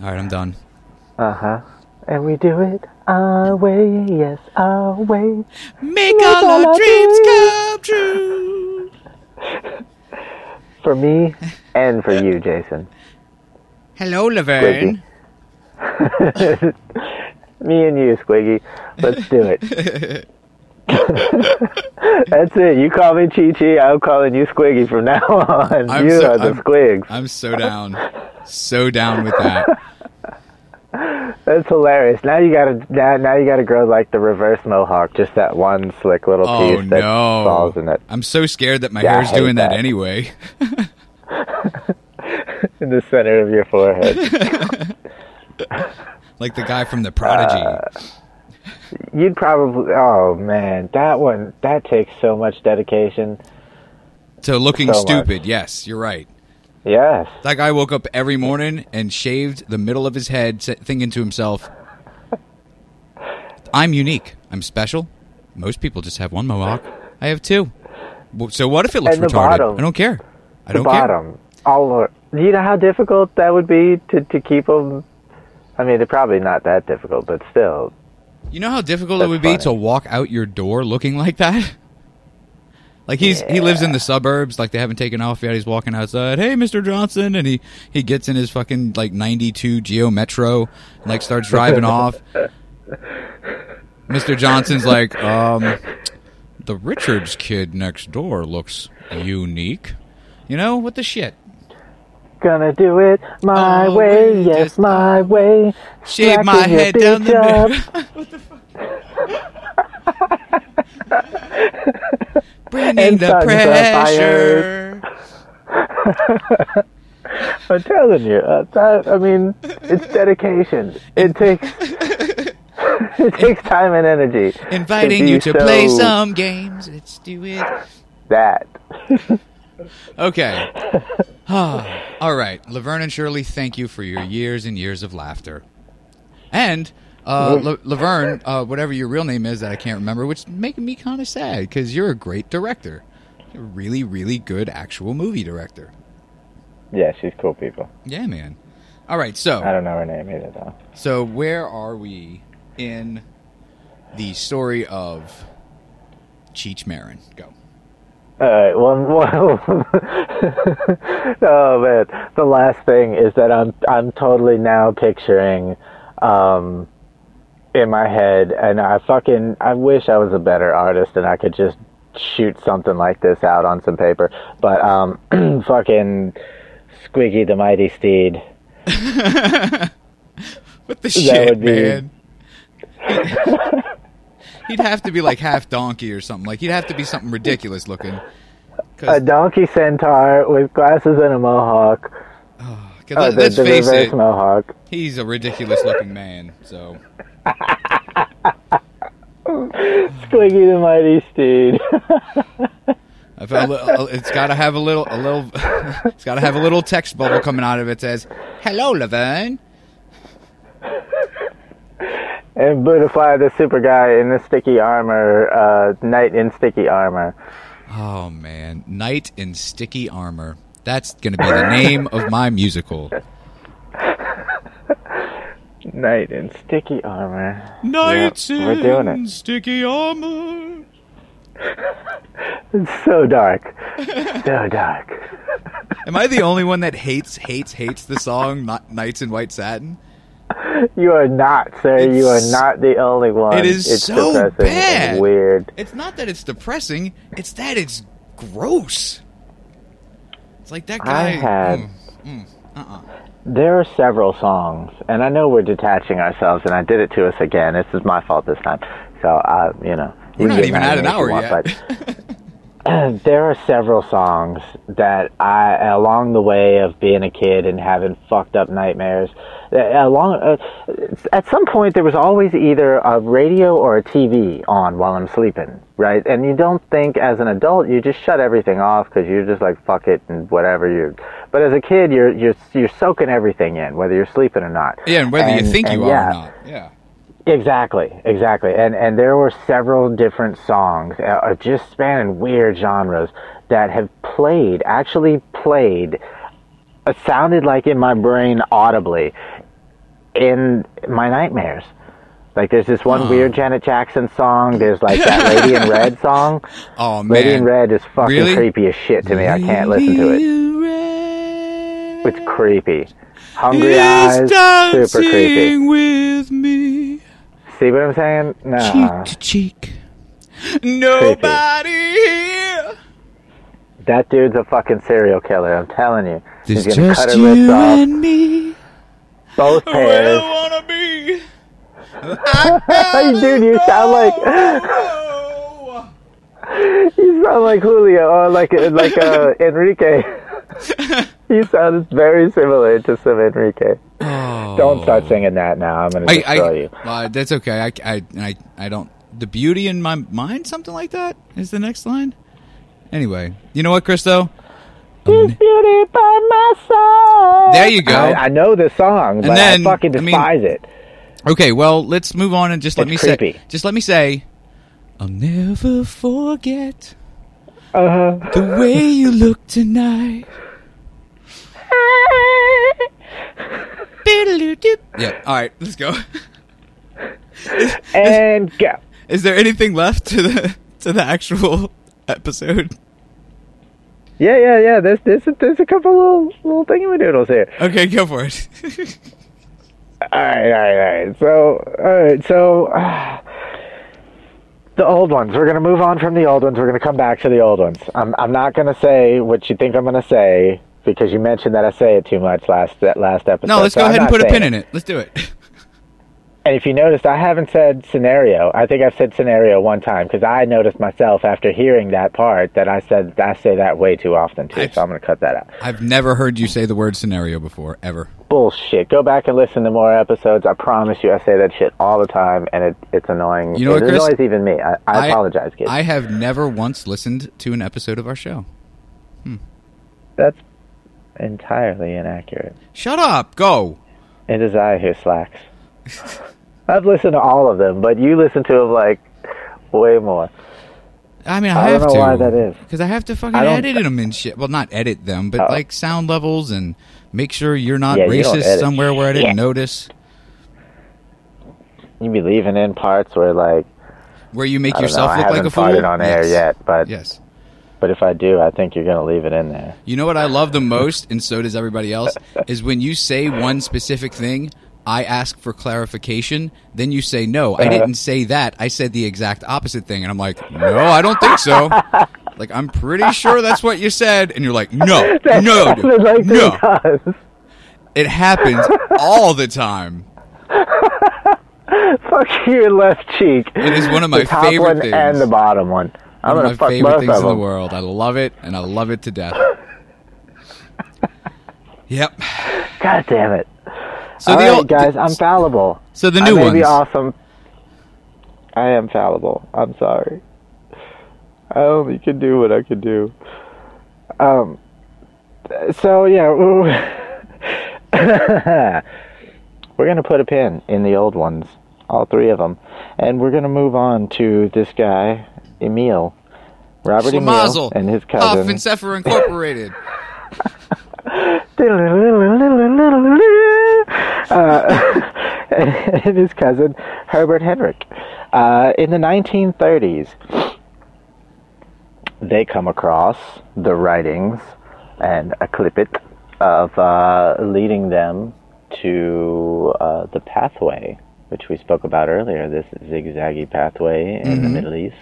All right, I'm done. Uh huh. And we do it our way, yes, our way. Make Make all our dreams dreams. come true. For me and for you, Jason. Hello, Laverne. Me and you, Squiggy. Let's do it. That's it. You call me Chi Chi. I'm calling you Squiggy from now on. I'm you so- are the I'm- Squigs. I'm so down. So down with that. That's hilarious. Now you gotta now, now you gotta grow like the reverse mohawk, just that one slick little Oh piece that no! falls in it I'm so scared that my Yeah, hair's doing that that. anyway. in the center of your forehead. Like the guy from The Prodigy. Uh, You'd probably oh man, that one that takes so much dedication. To looking so much. stupid. Yes, you're right. Yes. That guy woke up every morning and shaved the middle of his head, thinking to himself, "I'm unique. I'm special. Most people just have one mohawk. I have two. So what if it looks retarded? bottom. I don't care. I the don't care. bottom. All over. Do you know how difficult that would be to, to keep them? I mean, they're probably not that difficult, but still. You know how difficult it would be to walk out your door looking like that? Like he's he lives in the suburbs, like they haven't taken off yet. He's walking outside. Hey, Mister Johnson, and he he gets in his fucking like ninety two Geo Metro, and, like starts driving off. Mister Johnson's like, um, the Richards kid next door looks unique. You know what the shit? Gonna do it my Oh, way, we yes, just- my way. Shave my your head down the bitch middle. up. Bringing And the suns pressure. are I'm telling you, uh, that, I mean, it's dedication. It takes it takes time and energy. Inviting be you to play some games. Let's do it. that. Okay. Ah, All right. Laverne and Shirley, thank you for your years and years of laughter. And uh, La- Laverne, uh, whatever your real name is that I can't remember, which is making me kind of sad because you're a great director. You're a really, really good actual movie director. Yeah, she's cool people. Yeah, man. All right. So. I don't know her name either, though. so where are we in the story of Cheech Marin? Go. All right. Well, well oh man, the last thing is that I'm I'm totally now picturing, um, in my head, and I fucking I wish I was a better artist and I could just shoot something like this out on some paper. But um, fucking Squeaky the Mighty Steed. What the shit, would be- man? he'd have to be like half donkey or something. Like he'd have to be something ridiculous looking. A donkey centaur with glasses and a mohawk. Oh, oh let, the, us the face it, mohawk. he's a ridiculous looking man. So Squeaky the Mighty Steed. Li- it's got to have a little, a little, it's got to have a little text bubble coming out of it that says, "Hello, Laverne." And Budafly the super guy in the sticky armor, uh, knight in sticky armor. Oh man, Knight in Sticky Armor. That's going to be the name of my musical. Knight in sticky armor. Knights Yeah, we're doing it. Sticky Armor. It's so dark. so dark. Am I the only one that hates, hates, hates the song Kn- Nights in White Satin? You are not, sir. you are not the only one. It is it's so depressing bad. and weird. It's not that it's depressing; it's that it's gross. It's like that guy. I had- Mm, mm, uh-uh. There are several songs, and I know we're detaching ourselves, and I did it to us again. This is my fault this time. So, uh, you know. We're not even at an hour want, yet. but there are several songs that I, along the way of being a kid and having fucked up nightmares, uh, along uh, at some point there was always either a radio or a TV on while I'm sleeping, right? And you don't think as an adult you just shut everything off because you're just like fuck it and whatever you. But as a kid, you're you're you're soaking everything in, whether you're sleeping or not. yeah, and whether you think you are yeah, or not. Yeah. Exactly, exactly, and and there were several different songs, uh, uh, just spanning weird genres that have played, actually played, uh, sounded like in my brain audibly, in my nightmares. Like there's this one Oh. weird Janet Jackson song. There's like that Lady in Red song. Oh man. Lady in Red is fucking Really? creepy as shit to me. I can't listen to it. it. It's creepy. Hungry Eyes, super creepy. with me, See what I'm saying? No. cheek to cheek. Nobody here. That dude's a fucking serial killer. I'm telling you. There's He's gonna cut just her lips you off, and me. both Where pairs. I wanna be. Dude, you sound like you sound like Julio or like like uh, Enrique. you sounds very similar to some Enrique. Don't start singing that now. I'm gonna I, destroy I, you. well, that's okay. I, I, I, I don't. The beauty in my mind, something like that, is the next line. Anyway, you know what, Christo? There's beauty by my side. There you go. I, I know this song, but then, I fucking I mean- despise it. Okay, well, let's move on and just let It's me say. Just let me say. I'll never forget Uh huh. the way you look tonight. Yeah. All right, let's go. And go. Is there anything left to the to the actual episode? Yeah, yeah, yeah. There's there's a, there's a couple little little thingamadoodles here. Okay, go for it. All right, all right, all right. So, all right, so uh, the old ones. We're gonna move on from the old ones. We're gonna come back to the old ones. I'm I'm not gonna say what you think I'm gonna say because you mentioned that I say it too much last that last episode. no, let's so go ahead and put a pin in it. Let's do it. And if you noticed, I haven't said scenario. I think I've said scenario one time because I noticed myself after hearing that part that I said I say that way too often too. I've- so I'm gonna cut that out. I've never heard you say the word scenario before, ever. Bullshit. Go back and listen to more episodes. I promise you, I say that shit all the time, and it, it's annoying. You know it what, Chris? annoys even me. I, I, apologize, kids. I have never once listened to an episode of our show. Hmm. That's entirely inaccurate. Shut up. Go. It is I who slacks. I've listened to all of them, but you listen to them like way more. I mean, I, I have don't know to. why that is. Because I have to fucking I edit them and shit. Well, not edit them, but Oh. like sound levels and make sure you're not Yeah, racist edit somewhere where I didn't shit. notice. You be leaving in parts where like Where you make I know, yourself I haven't like a fool. farted on air yet, but Yes. But if I do, I think you're gonna leave it in there. You know what I love the most, and so does everybody else, is when you say one specific thing, I ask for clarification, then you say no. I uh-huh. didn't say that. I said the exact opposite thing, and I'm like, no, I don't think so. like I'm pretty sure that's what you said, and you're like, no, no, dude, like no. it. Happens all the time. Fuck your left cheek. It is one of my the top favorite one things. and the bottom one. I'm One of my fuck favorite both things in the world. I love it, and I love it to death. yep. God damn it! So All the right, old guys, I'm fallible. So the new one. ones. be awesome. I am fallible. I'm sorry. I only can do what I can do. Um. So yeah, we're gonna put a pin in the old ones, all three of them, and we're gonna move on to this guy, Emil, Robert Emil, Schlemazel, and his Huff cousin. and Zephyr Incorporated. uh, and his cousin Herbert Henrik. Uh, in the 1930s, they come across the writings and a clippet of uh, leading them to uh, the pathway, which we spoke about earlier. This zigzaggy pathway in the Middle East,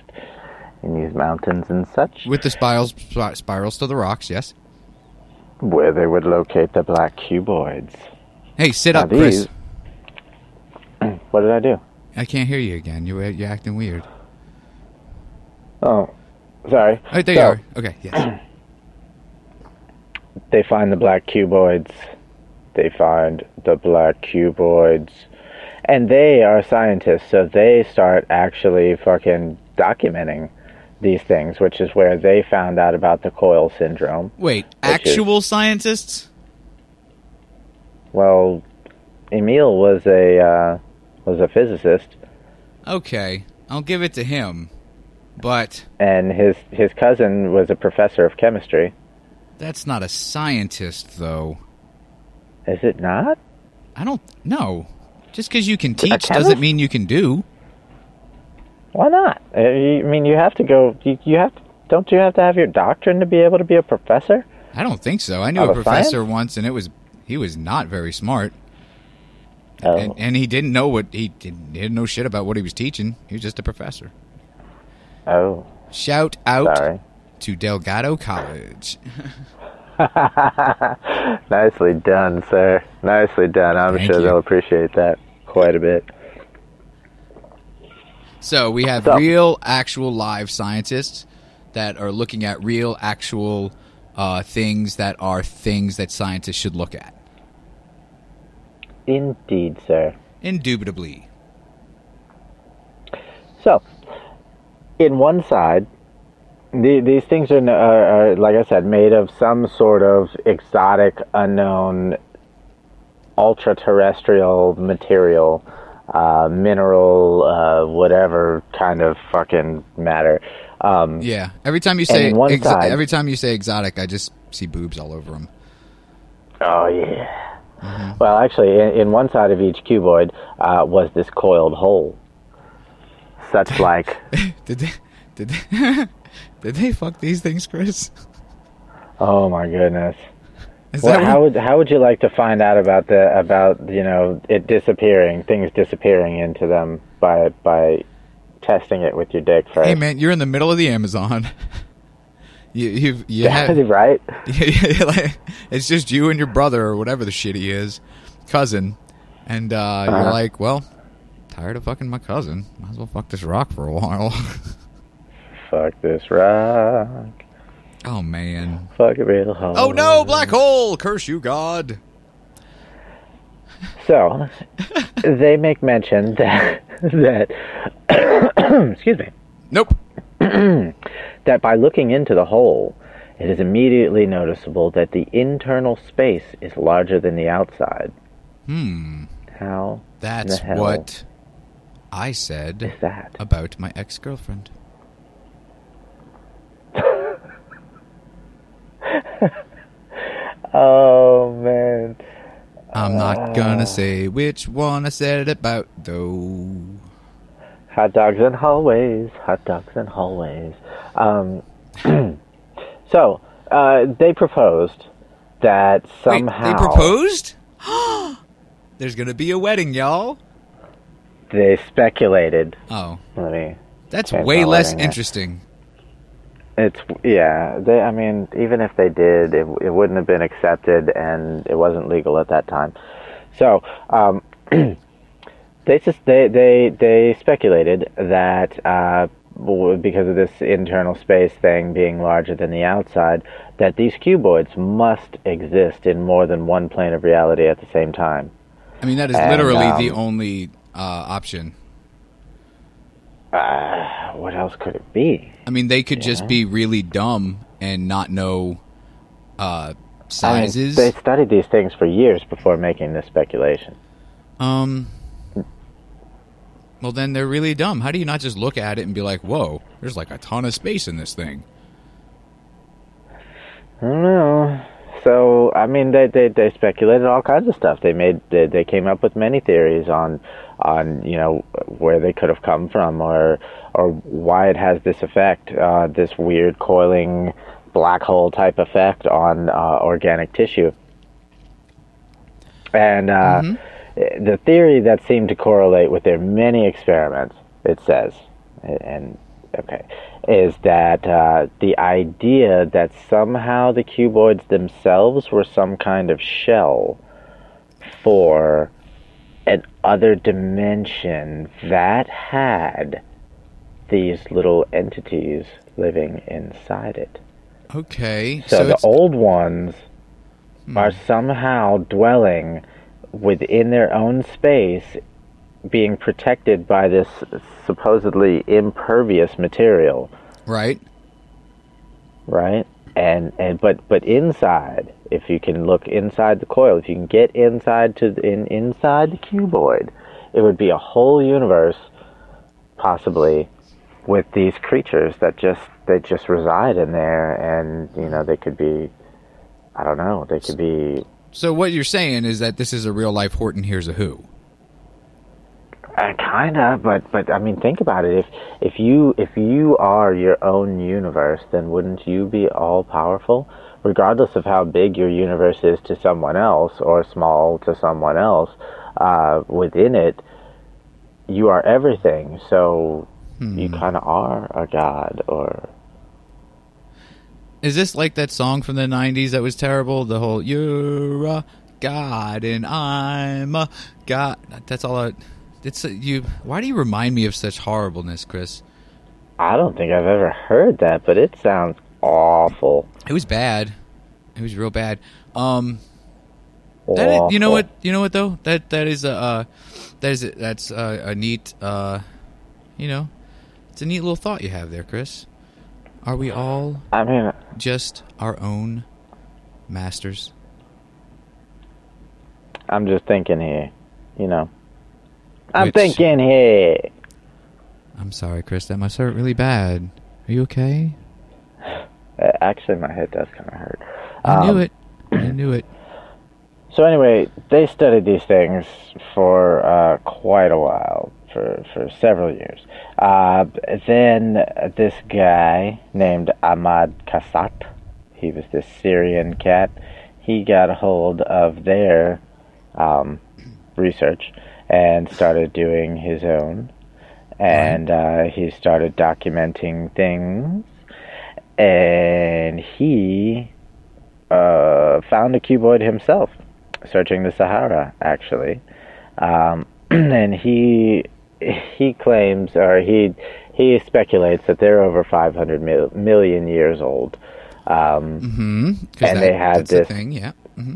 in these mountains and such, With the spirals, spirals to the rocks, yes. where they would locate the black cuboids. Hey, sit Now up, Chris. What did I do? I can't hear you again. You're, uh, you're acting weird. Oh, sorry. Oh, there So, you are. Okay, yes. They find the black cuboids. They find the black cuboids. And they are scientists, so they start actually fucking documenting these things, which is where they found out about the coil syndrome. Wait, is- actual scientists? Well, Emil was a uh, was a physicist, Okay, I'll give it to him. But and his his cousin was a professor of chemistry. that's not a scientist, though. Is it not? I don't know. Just because you can teach doesn't mean you can do. Why not? Uh, I mean, you have to go. You, you have. Don't you have to have your doctrine to be able to be a professor? I don't think so. I knew a professor science? once, and it was he was not very smart, Oh, and, and he didn't know what he didn't, he didn't know shit about what he was teaching. He was just a professor. oh, Shout out sorry. to Delgado College. Nicely done, sir. Nicely done. I'm Thank sure you. they'll appreciate that quite a bit. So we have real, actual, live scientists that are looking at real, actual uh, things that are things that scientists should look at. Indeed, sir. Indubitably. So, in one side, the, these things are, are, are, like I said, made of some sort of exotic, unknown, ultra terrestrial material, uh, mineral, uh, whatever kind of fucking matter. Um, Yeah. Every time you say one exo- every time you say exotic, I just see boobs all over them. Oh yeah. Well, actually, in, in one side of each cuboid uh, was this coiled hole, such like Did they? Did they? did they fuck these things, Chris? oh my goodness. Is Well, how would how would you like to find out about the about you know it disappearing things disappearing into them by by testing it with your dick first? Hey man, you're in the middle of the Amazon. You you you have right? like, it's just you and your brother or whatever the shit he is, cousin, and uh, you're Uh-huh. like, well, tired of fucking my cousin. Might as well fuck this rock for a while. Fuck this rock. Oh man. Fuck it real hard. Oh no, black hole! Curse you, God. So they make mention that that excuse me Nope. that by looking into the hole, it is immediately noticeable that the internal space is larger than the outside. Hmm. How That's what I said is that? about my ex girlfriend. Oh man. I'm not Ah. gonna say which one I said it about, though. Hot dogs in hallways, hot dogs in hallways. Um, so uh, they proposed that somehow Wait, they proposed? There's gonna be a wedding, y'all. They speculated. Oh, Let me. that's way less interesting. yeah. It's yeah. They. I mean, even if they did, it, it wouldn't have been accepted, and it wasn't legal at that time. So, um, they just they they they speculated that uh, because of this internal space thing being larger than the outside, that these cuboids must exist in more than one plane of reality at the same time. I mean, that is And, literally the um, only uh, option. Uh, what else could it be? I mean, they could just be really dumb and not know uh, I mean, sizes. they studied these things for years before making this speculation. Um. Well, then they're really dumb. How do you not just look at it and be like, "Whoa, there's like a ton of space in this thing"? I don't know. So I mean, they they, they speculated all kinds of stuff. They made they, they came up with many theories on on you know where they could have come from or or why it has this effect, uh, this weird coiling black hole type effect on uh, organic tissue. And uh, the theory that seemed to correlate with their many experiments, it says, and okay, is that uh, the idea that somehow the cuboids themselves were some kind of shell for an other dimension that had these little entities living inside it. Okay, So, the it's- old ones are somehow dwelling within their own space, being protected by this supposedly impervious material, right. right? And and but but inside, if you can look inside the coil, if you can get inside to the, in inside the cuboid, it would be a whole universe, possibly, with these creatures that just they just reside in there, and you know they could be, I don't know, they could be So what you're saying is that this is a real life Horton Hears a Who. Uh, kinda, but but I mean, think about it. If if you if you are your own universe, then wouldn't you be all powerful, regardless of how big your universe is to someone else or small to someone else? Uh, within it, you are everything. So you kind of are a god, or Is this like that song from the '90s that was terrible? The whole "You're a God and I'm a God." That's all. I, it's a, you. Why do you remind me of such horribleness, Chris? I don't think I've ever heard that, but it sounds awful. It was bad. It was real bad. Um, that you know what? You know what though? That that is a uh, that is a, that's a, a neat. Uh, you know, it's a neat little thought you have there, Chris. Are we all I mean, just our own masters? I'm just thinking here. You know, I'm Which- thinking here. I'm sorry, Chris. That must hurt really bad. Are you okay? Uh, Actually, my head does kind of hurt. I knew Um, it. I knew it. So anyway, they studied these things for uh, quite a while, for for several years. Uh, then this guy named Ahmad Kassat, he was this Syrian cat. He got a hold of their um, research and started doing his own, and uh, he started documenting things. And he uh, found a cuboid himself, searching the Sahara, actually. Um, and he he claims, or he he speculates that they're over 500 mil- million years old. Um, Hmm. and they have that's the this- thing. Yeah. hmm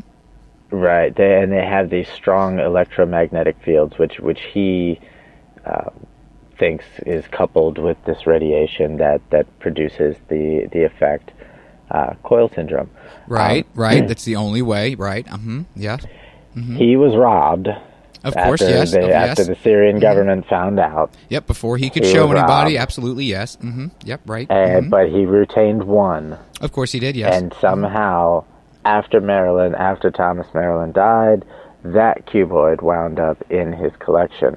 Right, they, and they have these strong electromagnetic fields, which which he uh, thinks is coupled with this radiation that, that produces the the effect uh, coil syndrome. Right. Um, right. That's the only way. Right. hmm Yeah. He was robbed Of after course. Yes. they, of- after yes. the Syrian government found out, Yep. Before he could he show anybody. robbed. Absolutely. Yes. hmm Yep. Right. and mhm. but he retained one, Of course he did. Yes. and somehow after Maryland, after Thomas Maryland died, that cuboid wound up in his collection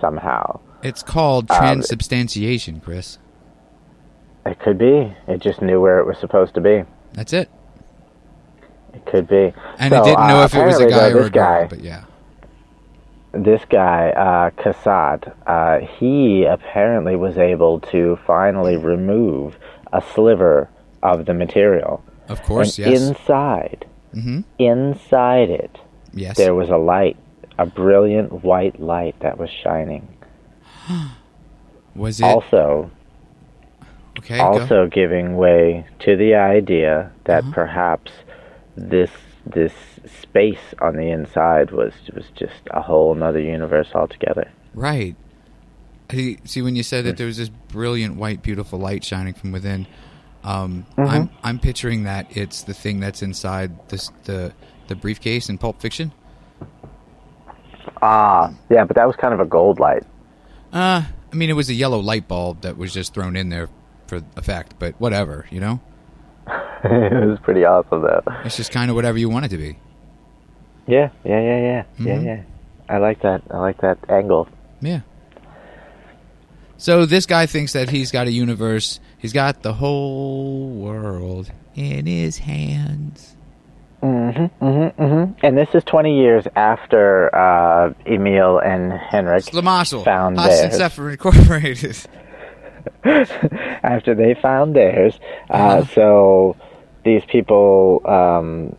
somehow. it's called um, transubstantiation, Chris. It could be. It just knew where it was supposed to be. That's it. It could be. And So, it didn't know uh, if it was a guy though, or a girl. guy- But yeah. this guy, uh, Kassad, uh, he apparently was able to finally remove a sliver of the material. Of course, and yes. inside, mm-hmm. inside it, Yes. there was a light, a brilliant white light that was shining. was it Also, okay? go. also giving way to the idea that Uh-huh. perhaps this this space on the inside was was just a whole another universe altogether. Right. See, see, when you said that there was this brilliant white, beautiful light shining from within, um, Mm-hmm. I'm I'm picturing that it's the thing that's inside this the the briefcase in Pulp Fiction. Ah, yeah, but that was kind of a gold light. Uh, I mean, it was a yellow light bulb that was just thrown in there for effect, but whatever, you know. it was pretty awesome though. It's just kind of whatever you want it to be. Yeah, yeah, yeah, yeah, yeah, Mhm. yeah. I like that. I like that angle. Yeah. So this guy thinks that he's got a universe. He's got the whole world in his hands. Mm-hmm, mm-hmm, mm-hmm. And this is 20 years after uh, Emil and Henrik It's Lamarshall, Found theirs. Zephyr Incorporated. after they found theirs. Uh, Uh-huh. so these people, um,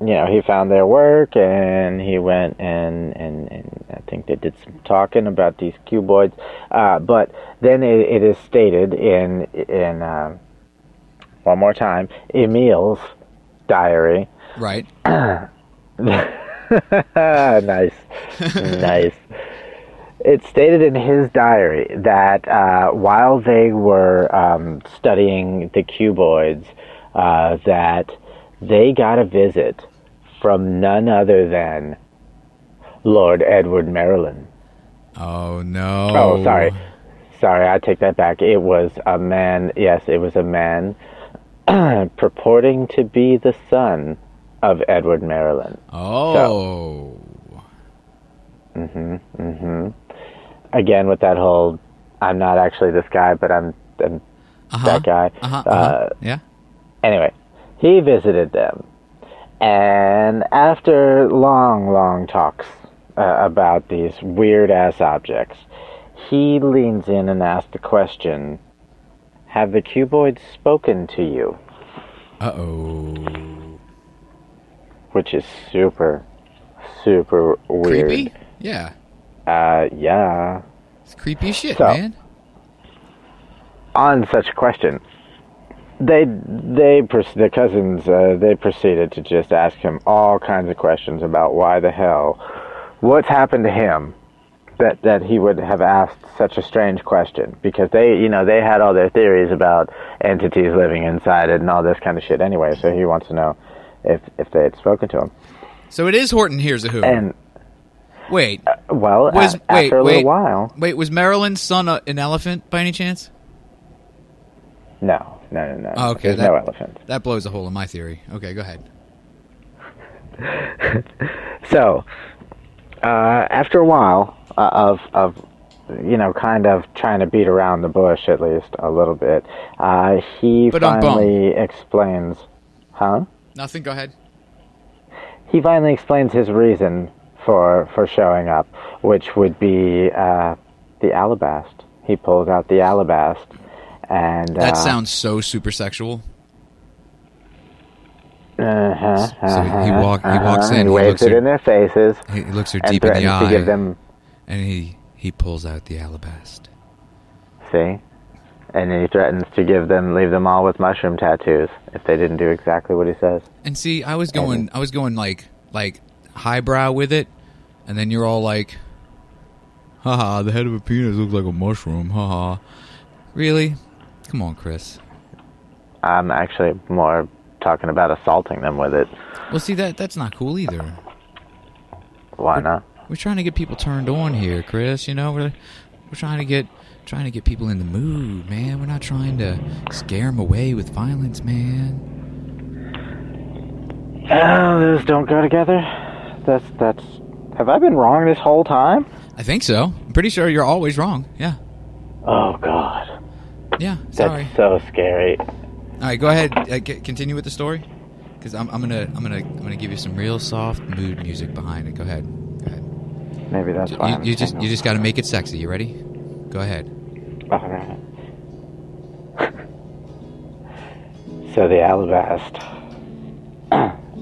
you know, he found their work and he went and, and, and I think they did some talking about these cuboids. Uh, but then it, it is stated in, in uh, one more time, Emil's diary. right. nice, nice. It stated in his diary that uh, while they were um, studying the cuboids, uh, that they got a visit from none other than Lord Edward Maryland. Oh no. Oh, sorry, sorry, I take that back. It was a man. Yes, it was a man purporting to be the son of Edward Maryland. Oh. So, mhm. Mhm. Again with that whole I'm not actually this guy, but I'm, I'm Uh-huh. that guy. Uh-huh, Uh, uh-huh. yeah. Anyway, he visited them, and after long, long talks uh, about these weird ass objects, he leans in and asks the question Have the cuboids spoken to you? Uh oh. Which is super, super weird. Creepy. Yeah. Uh, yeah. It's creepy shit, So- man. on such a question, they they the cousins uh, they proceeded to just ask him all kinds of questions about why the hell, what's happened to him, that that he would have asked such a strange question because they you know they had all their theories about entities living inside it and all this kind of shit anyway. So he wants to know if if they had spoken to him So it is Horton Hears a Who. and. wait, Well, Was- a- wait, after a wait. little while, wait. Was Maryland's son a, an elephant by any chance? no, no, no, no. Oh, okay, There's that- no elephant. That blows a hole in my theory. Okay, go ahead. So, uh, after a while uh, of of you know, kind of trying to beat around the bush at least a little bit, uh, he Ba-dum-bum. finally explains, huh? Nothing. Go ahead. He finally explains his reason for for showing up, which would be uh, the alabast. He pulls out the alabast, and That uh, sounds so super sexual. Uh-huh, So he uh-huh, walk- he walks uh-huh. in, He he waves looks it at- in their faces He looks her and deep in the eye, give them and he he pulls out the alabast. See? And he threatens to give them, leave them all with mushroom tattoos if they didn't do exactly what he says. And see, I was going, I was going like like highbrow with it, and then you're all like, haha, the head of a penis looks like a mushroom, haha. Really? Come on, Chris. I'm actually more talking about assaulting them with it. Well, see that that's not cool either. Why not? We're trying to get people turned on here, Chris. You know, we're we're trying to get trying to get people in the mood, man. We're not trying to scare them away with violence, man. Oh, those don't go together. That's that's. Have I been wrong this whole time? I think so. I'm pretty sure you're always wrong. Yeah, Oh God, yeah. sorry. that's so scary. All right, go ahead. Uh, c- continue with the story, because I'm, I'm gonna I'm gonna I'm gonna give you some real soft mood music behind it. Go ahead. Go ahead. Maybe that's why. You, I'm you just you just got to make it sexy. You ready? Go ahead. All right. so the alabast.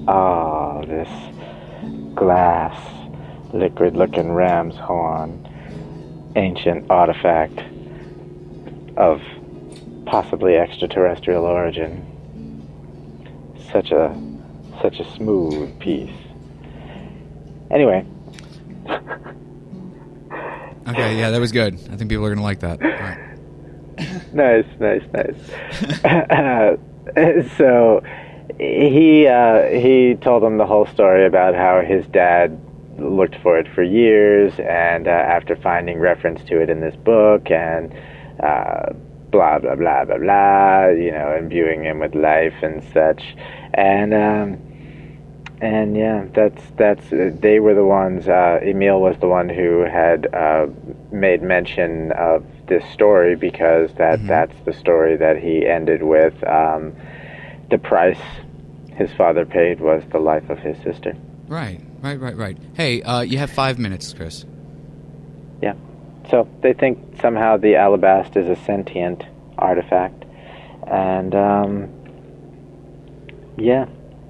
oh, this glass, liquid-looking ram's horn, ancient artifact of possibly extraterrestrial origin. Such a such a smooth piece. Anyway, Okay, yeah, that was good. I think people are gonna like that. Right. nice, nice, nice. so he uh, he told them the whole story about how his dad looked for it for years, and uh, after finding reference to it in this book, and uh, blah blah blah blah blah, you know, imbuing him with life and such, and. Um, and yeah, that's that's uh, they were the ones. Uh, Emil was the one who had uh, made mention of this story because that Mhm. that's the story that he ended with. Um, the price his father paid was the life of his sister. Right, right, right, right. Hey, uh, you have five minutes, Chris. Yeah. So they think somehow the alabast is a sentient artifact, and um, yeah,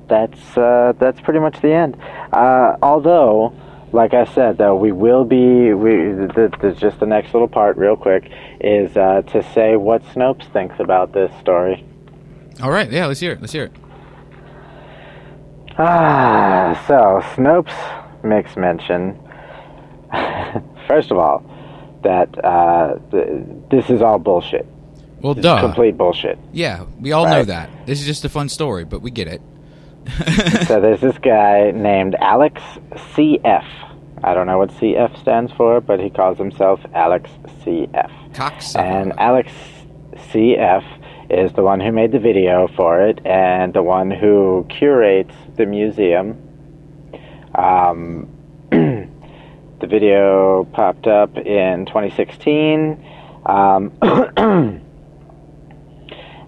that's uh, that's pretty much the end. Uh, although, like I said, though we will be we the, the, just the next little part, real quick, is uh, to say what Snopes thinks about this story. All right, yeah, let's hear it. Let's hear it. Ah, so Snopes makes mention, first of all, that uh, th- this is all bullshit. Well, This is duh. complete bullshit. Yeah, we all know that. This is just a fun story, but we get it. so there's this guy named Alex CF. I don't know what CF stands for, but he calls himself Alex CF. Cocksucker. And Alex CF is the one who made the video for it and the one who curates the museum. Um, the video popped up in 2016. Um,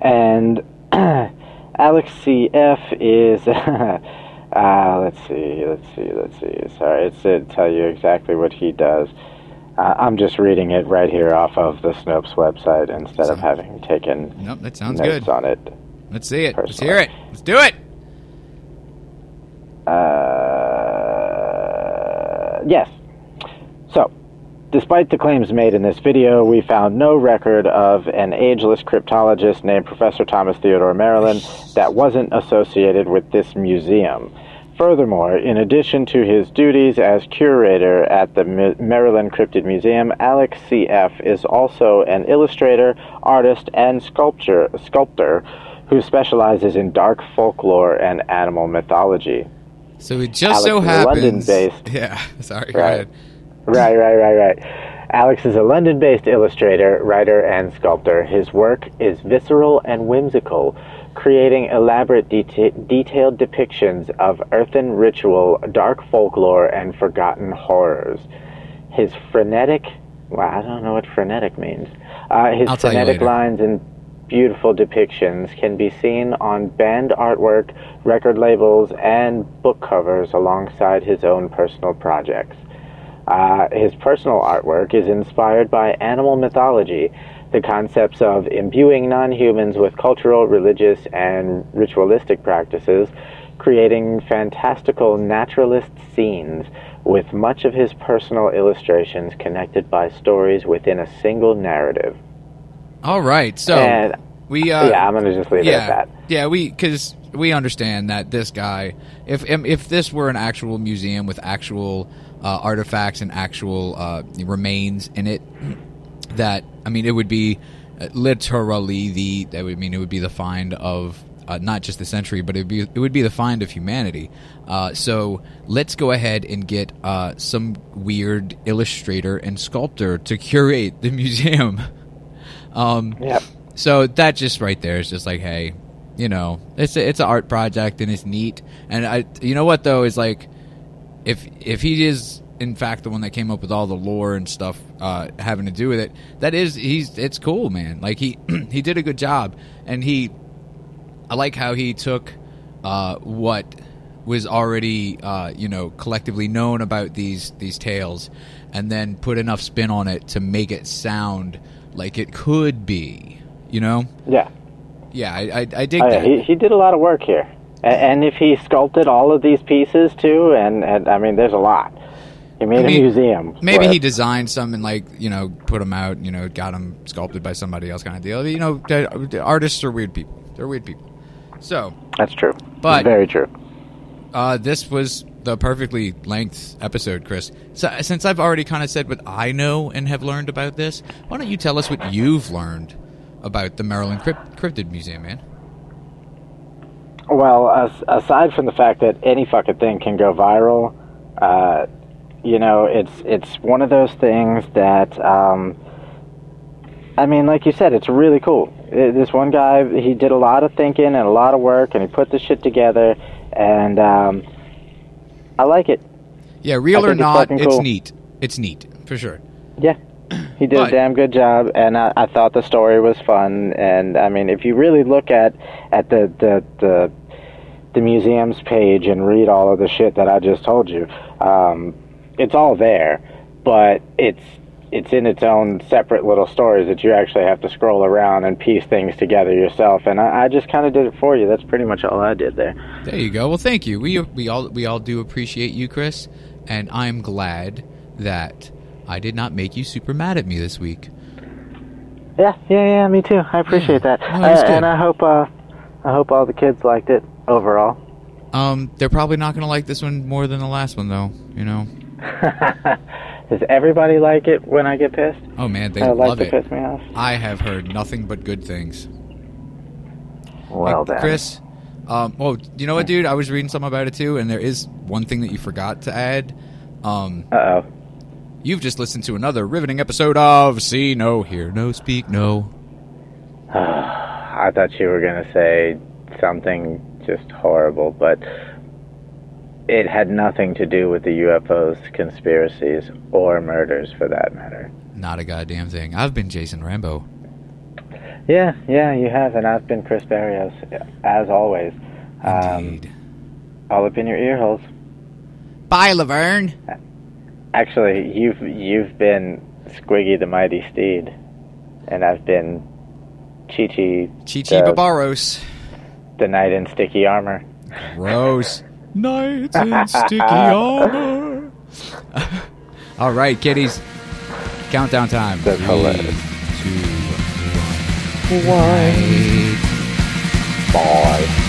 and Alex CF is. uh, let's see, let's see, let's see. Sorry, it's to tell you exactly what he does. Uh, I'm just reading it right here off of the Snopes website instead of having taken Nope, that sounds notes good. on it. Let's see it. Let's hear it. Let's do it. Uh, yes. So, despite the claims made in this video, we found no record of an ageless cryptologist named Professor Thomas Theodore Maryland that wasn't associated with this museum. Furthermore, in addition to his duties as curator at the Maryland Cryptid Museum, Alex C.F. is also an illustrator, artist, and sculptor, sculptor who specializes in dark folklore and animal mythology. So it just Alex so happens. London-based- Yeah, sorry. Go Right. Right, right, right, right. Alex is a London based illustrator, writer, and sculptor. His work is visceral and whimsical, creating elaborate, deta- detailed depictions of earthen ritual, dark folklore, and forgotten horrors. His frenetic, well, I don't know what frenetic means. Uh, his I'll frenetic lines and beautiful depictions can be seen on band artwork, record labels, and book covers alongside his own personal projects. Uh, his personal artwork is inspired by animal mythology, the concepts of imbuing non humans with cultural, religious, and ritualistic practices, creating fantastical naturalist scenes, with much of his personal illustrations connected by stories within a single narrative. All right. So and we. Uh, yeah, I'm going to just leave yeah, it at that. Yeah, we because we understand that this guy, if if this were an actual museum with actual uh, artifacts and actual uh, remains in it, that I mean, it would be uh, literally the that would mean it would be the find of. Uh, not just the century, but it would be it would be the find of humanity. Uh, so let's go ahead and get uh, some weird illustrator and sculptor to curate the museum. um, Yep. so that just right there is just like, hey, you know, it's a, it's an art project and it's neat. And I, you know what though is like, if if he is in fact the one that came up with all the lore and stuff uh, having to do with it, that is he's it's cool, man. Like he he did a good job, and he, I like how he took uh, what was already uh, you know collectively known about these these tales, and then put enough spin on it to make it sound like it could be. You know? Yeah. Yeah, I, I, I dig Oh, yeah. that. He, he did a lot of work here. And if he sculpted all of these pieces too, and, and I mean, there's a lot. He made I mean, a museum. Maybe he designed some and like you know put them out. You know, got them sculpted by somebody else, kind of deal. You know, artists are weird people. They're weird people. So, That's true. But- very true. uh, this was the perfectly length episode, Chris. So, since I've already kind of said what I know and have learned about this, why don't you tell us what you've learned about the Maryland Crypt- Cryptid Museum, man? Well, as, aside from the fact that any fucking thing can go viral, uh, you know, it's it's one of those things that, um, I mean, like you said, it's really cool. Uh, This one guy, he did a lot of thinking and a lot of work, and he put this shit together, and um, I like it. Yeah, real or it's not, fucking it's neat. It's neat for sure. Yeah, he did But- a damn good job, and I, I thought the story was fun. And I mean, if you really look at at the the the, the museum's page and read all of the shit that I just told you, um, it's all there, but it's it's in its own separate little stories that you actually have to scroll around and piece things together yourself. And I, I just kind of did it for you. That's pretty much all I did there. There you go. Well, thank you. We we all we all do appreciate you, Chris, and I'm glad that I did not make you super mad at me this week. Yeah, yeah, yeah. Me too. I appreciate that, No, Uh, and I hope uh, I hope all the kids liked it overall. Um, they're probably not going to like this one more than the last one, though. You know. Does everybody like it when I get pissed? Oh man, they I like love to it. piss me off. I have heard nothing but good things. Well Hey, Chris. Um, well, you know what, dude? I was reading something about it too, and there is one thing that you forgot to add. Um, Uh oh. you've just listened to another riveting episode of See No, Hear No, Speak No. I thought you were gonna say something just horrible, but it had nothing to do with the UFOs, conspiracies, or murders, for that matter. Not a goddamn thing. I've been Jason Rambo. Yeah, yeah, you have, and I've been Chris Barrios, as always. Um, Indeed. all up in your ear holes. Bye, Laverne. Actually, you've you've been Squiggy the Mighty Steed, and I've been Chichi. Chichi Chi Chi the, Barbaros. The Knight in Sticky Armor. Gross. Knights in sticky armor. All right, kiddies. Countdown time. That's Three, hilarious. two, one. Bye.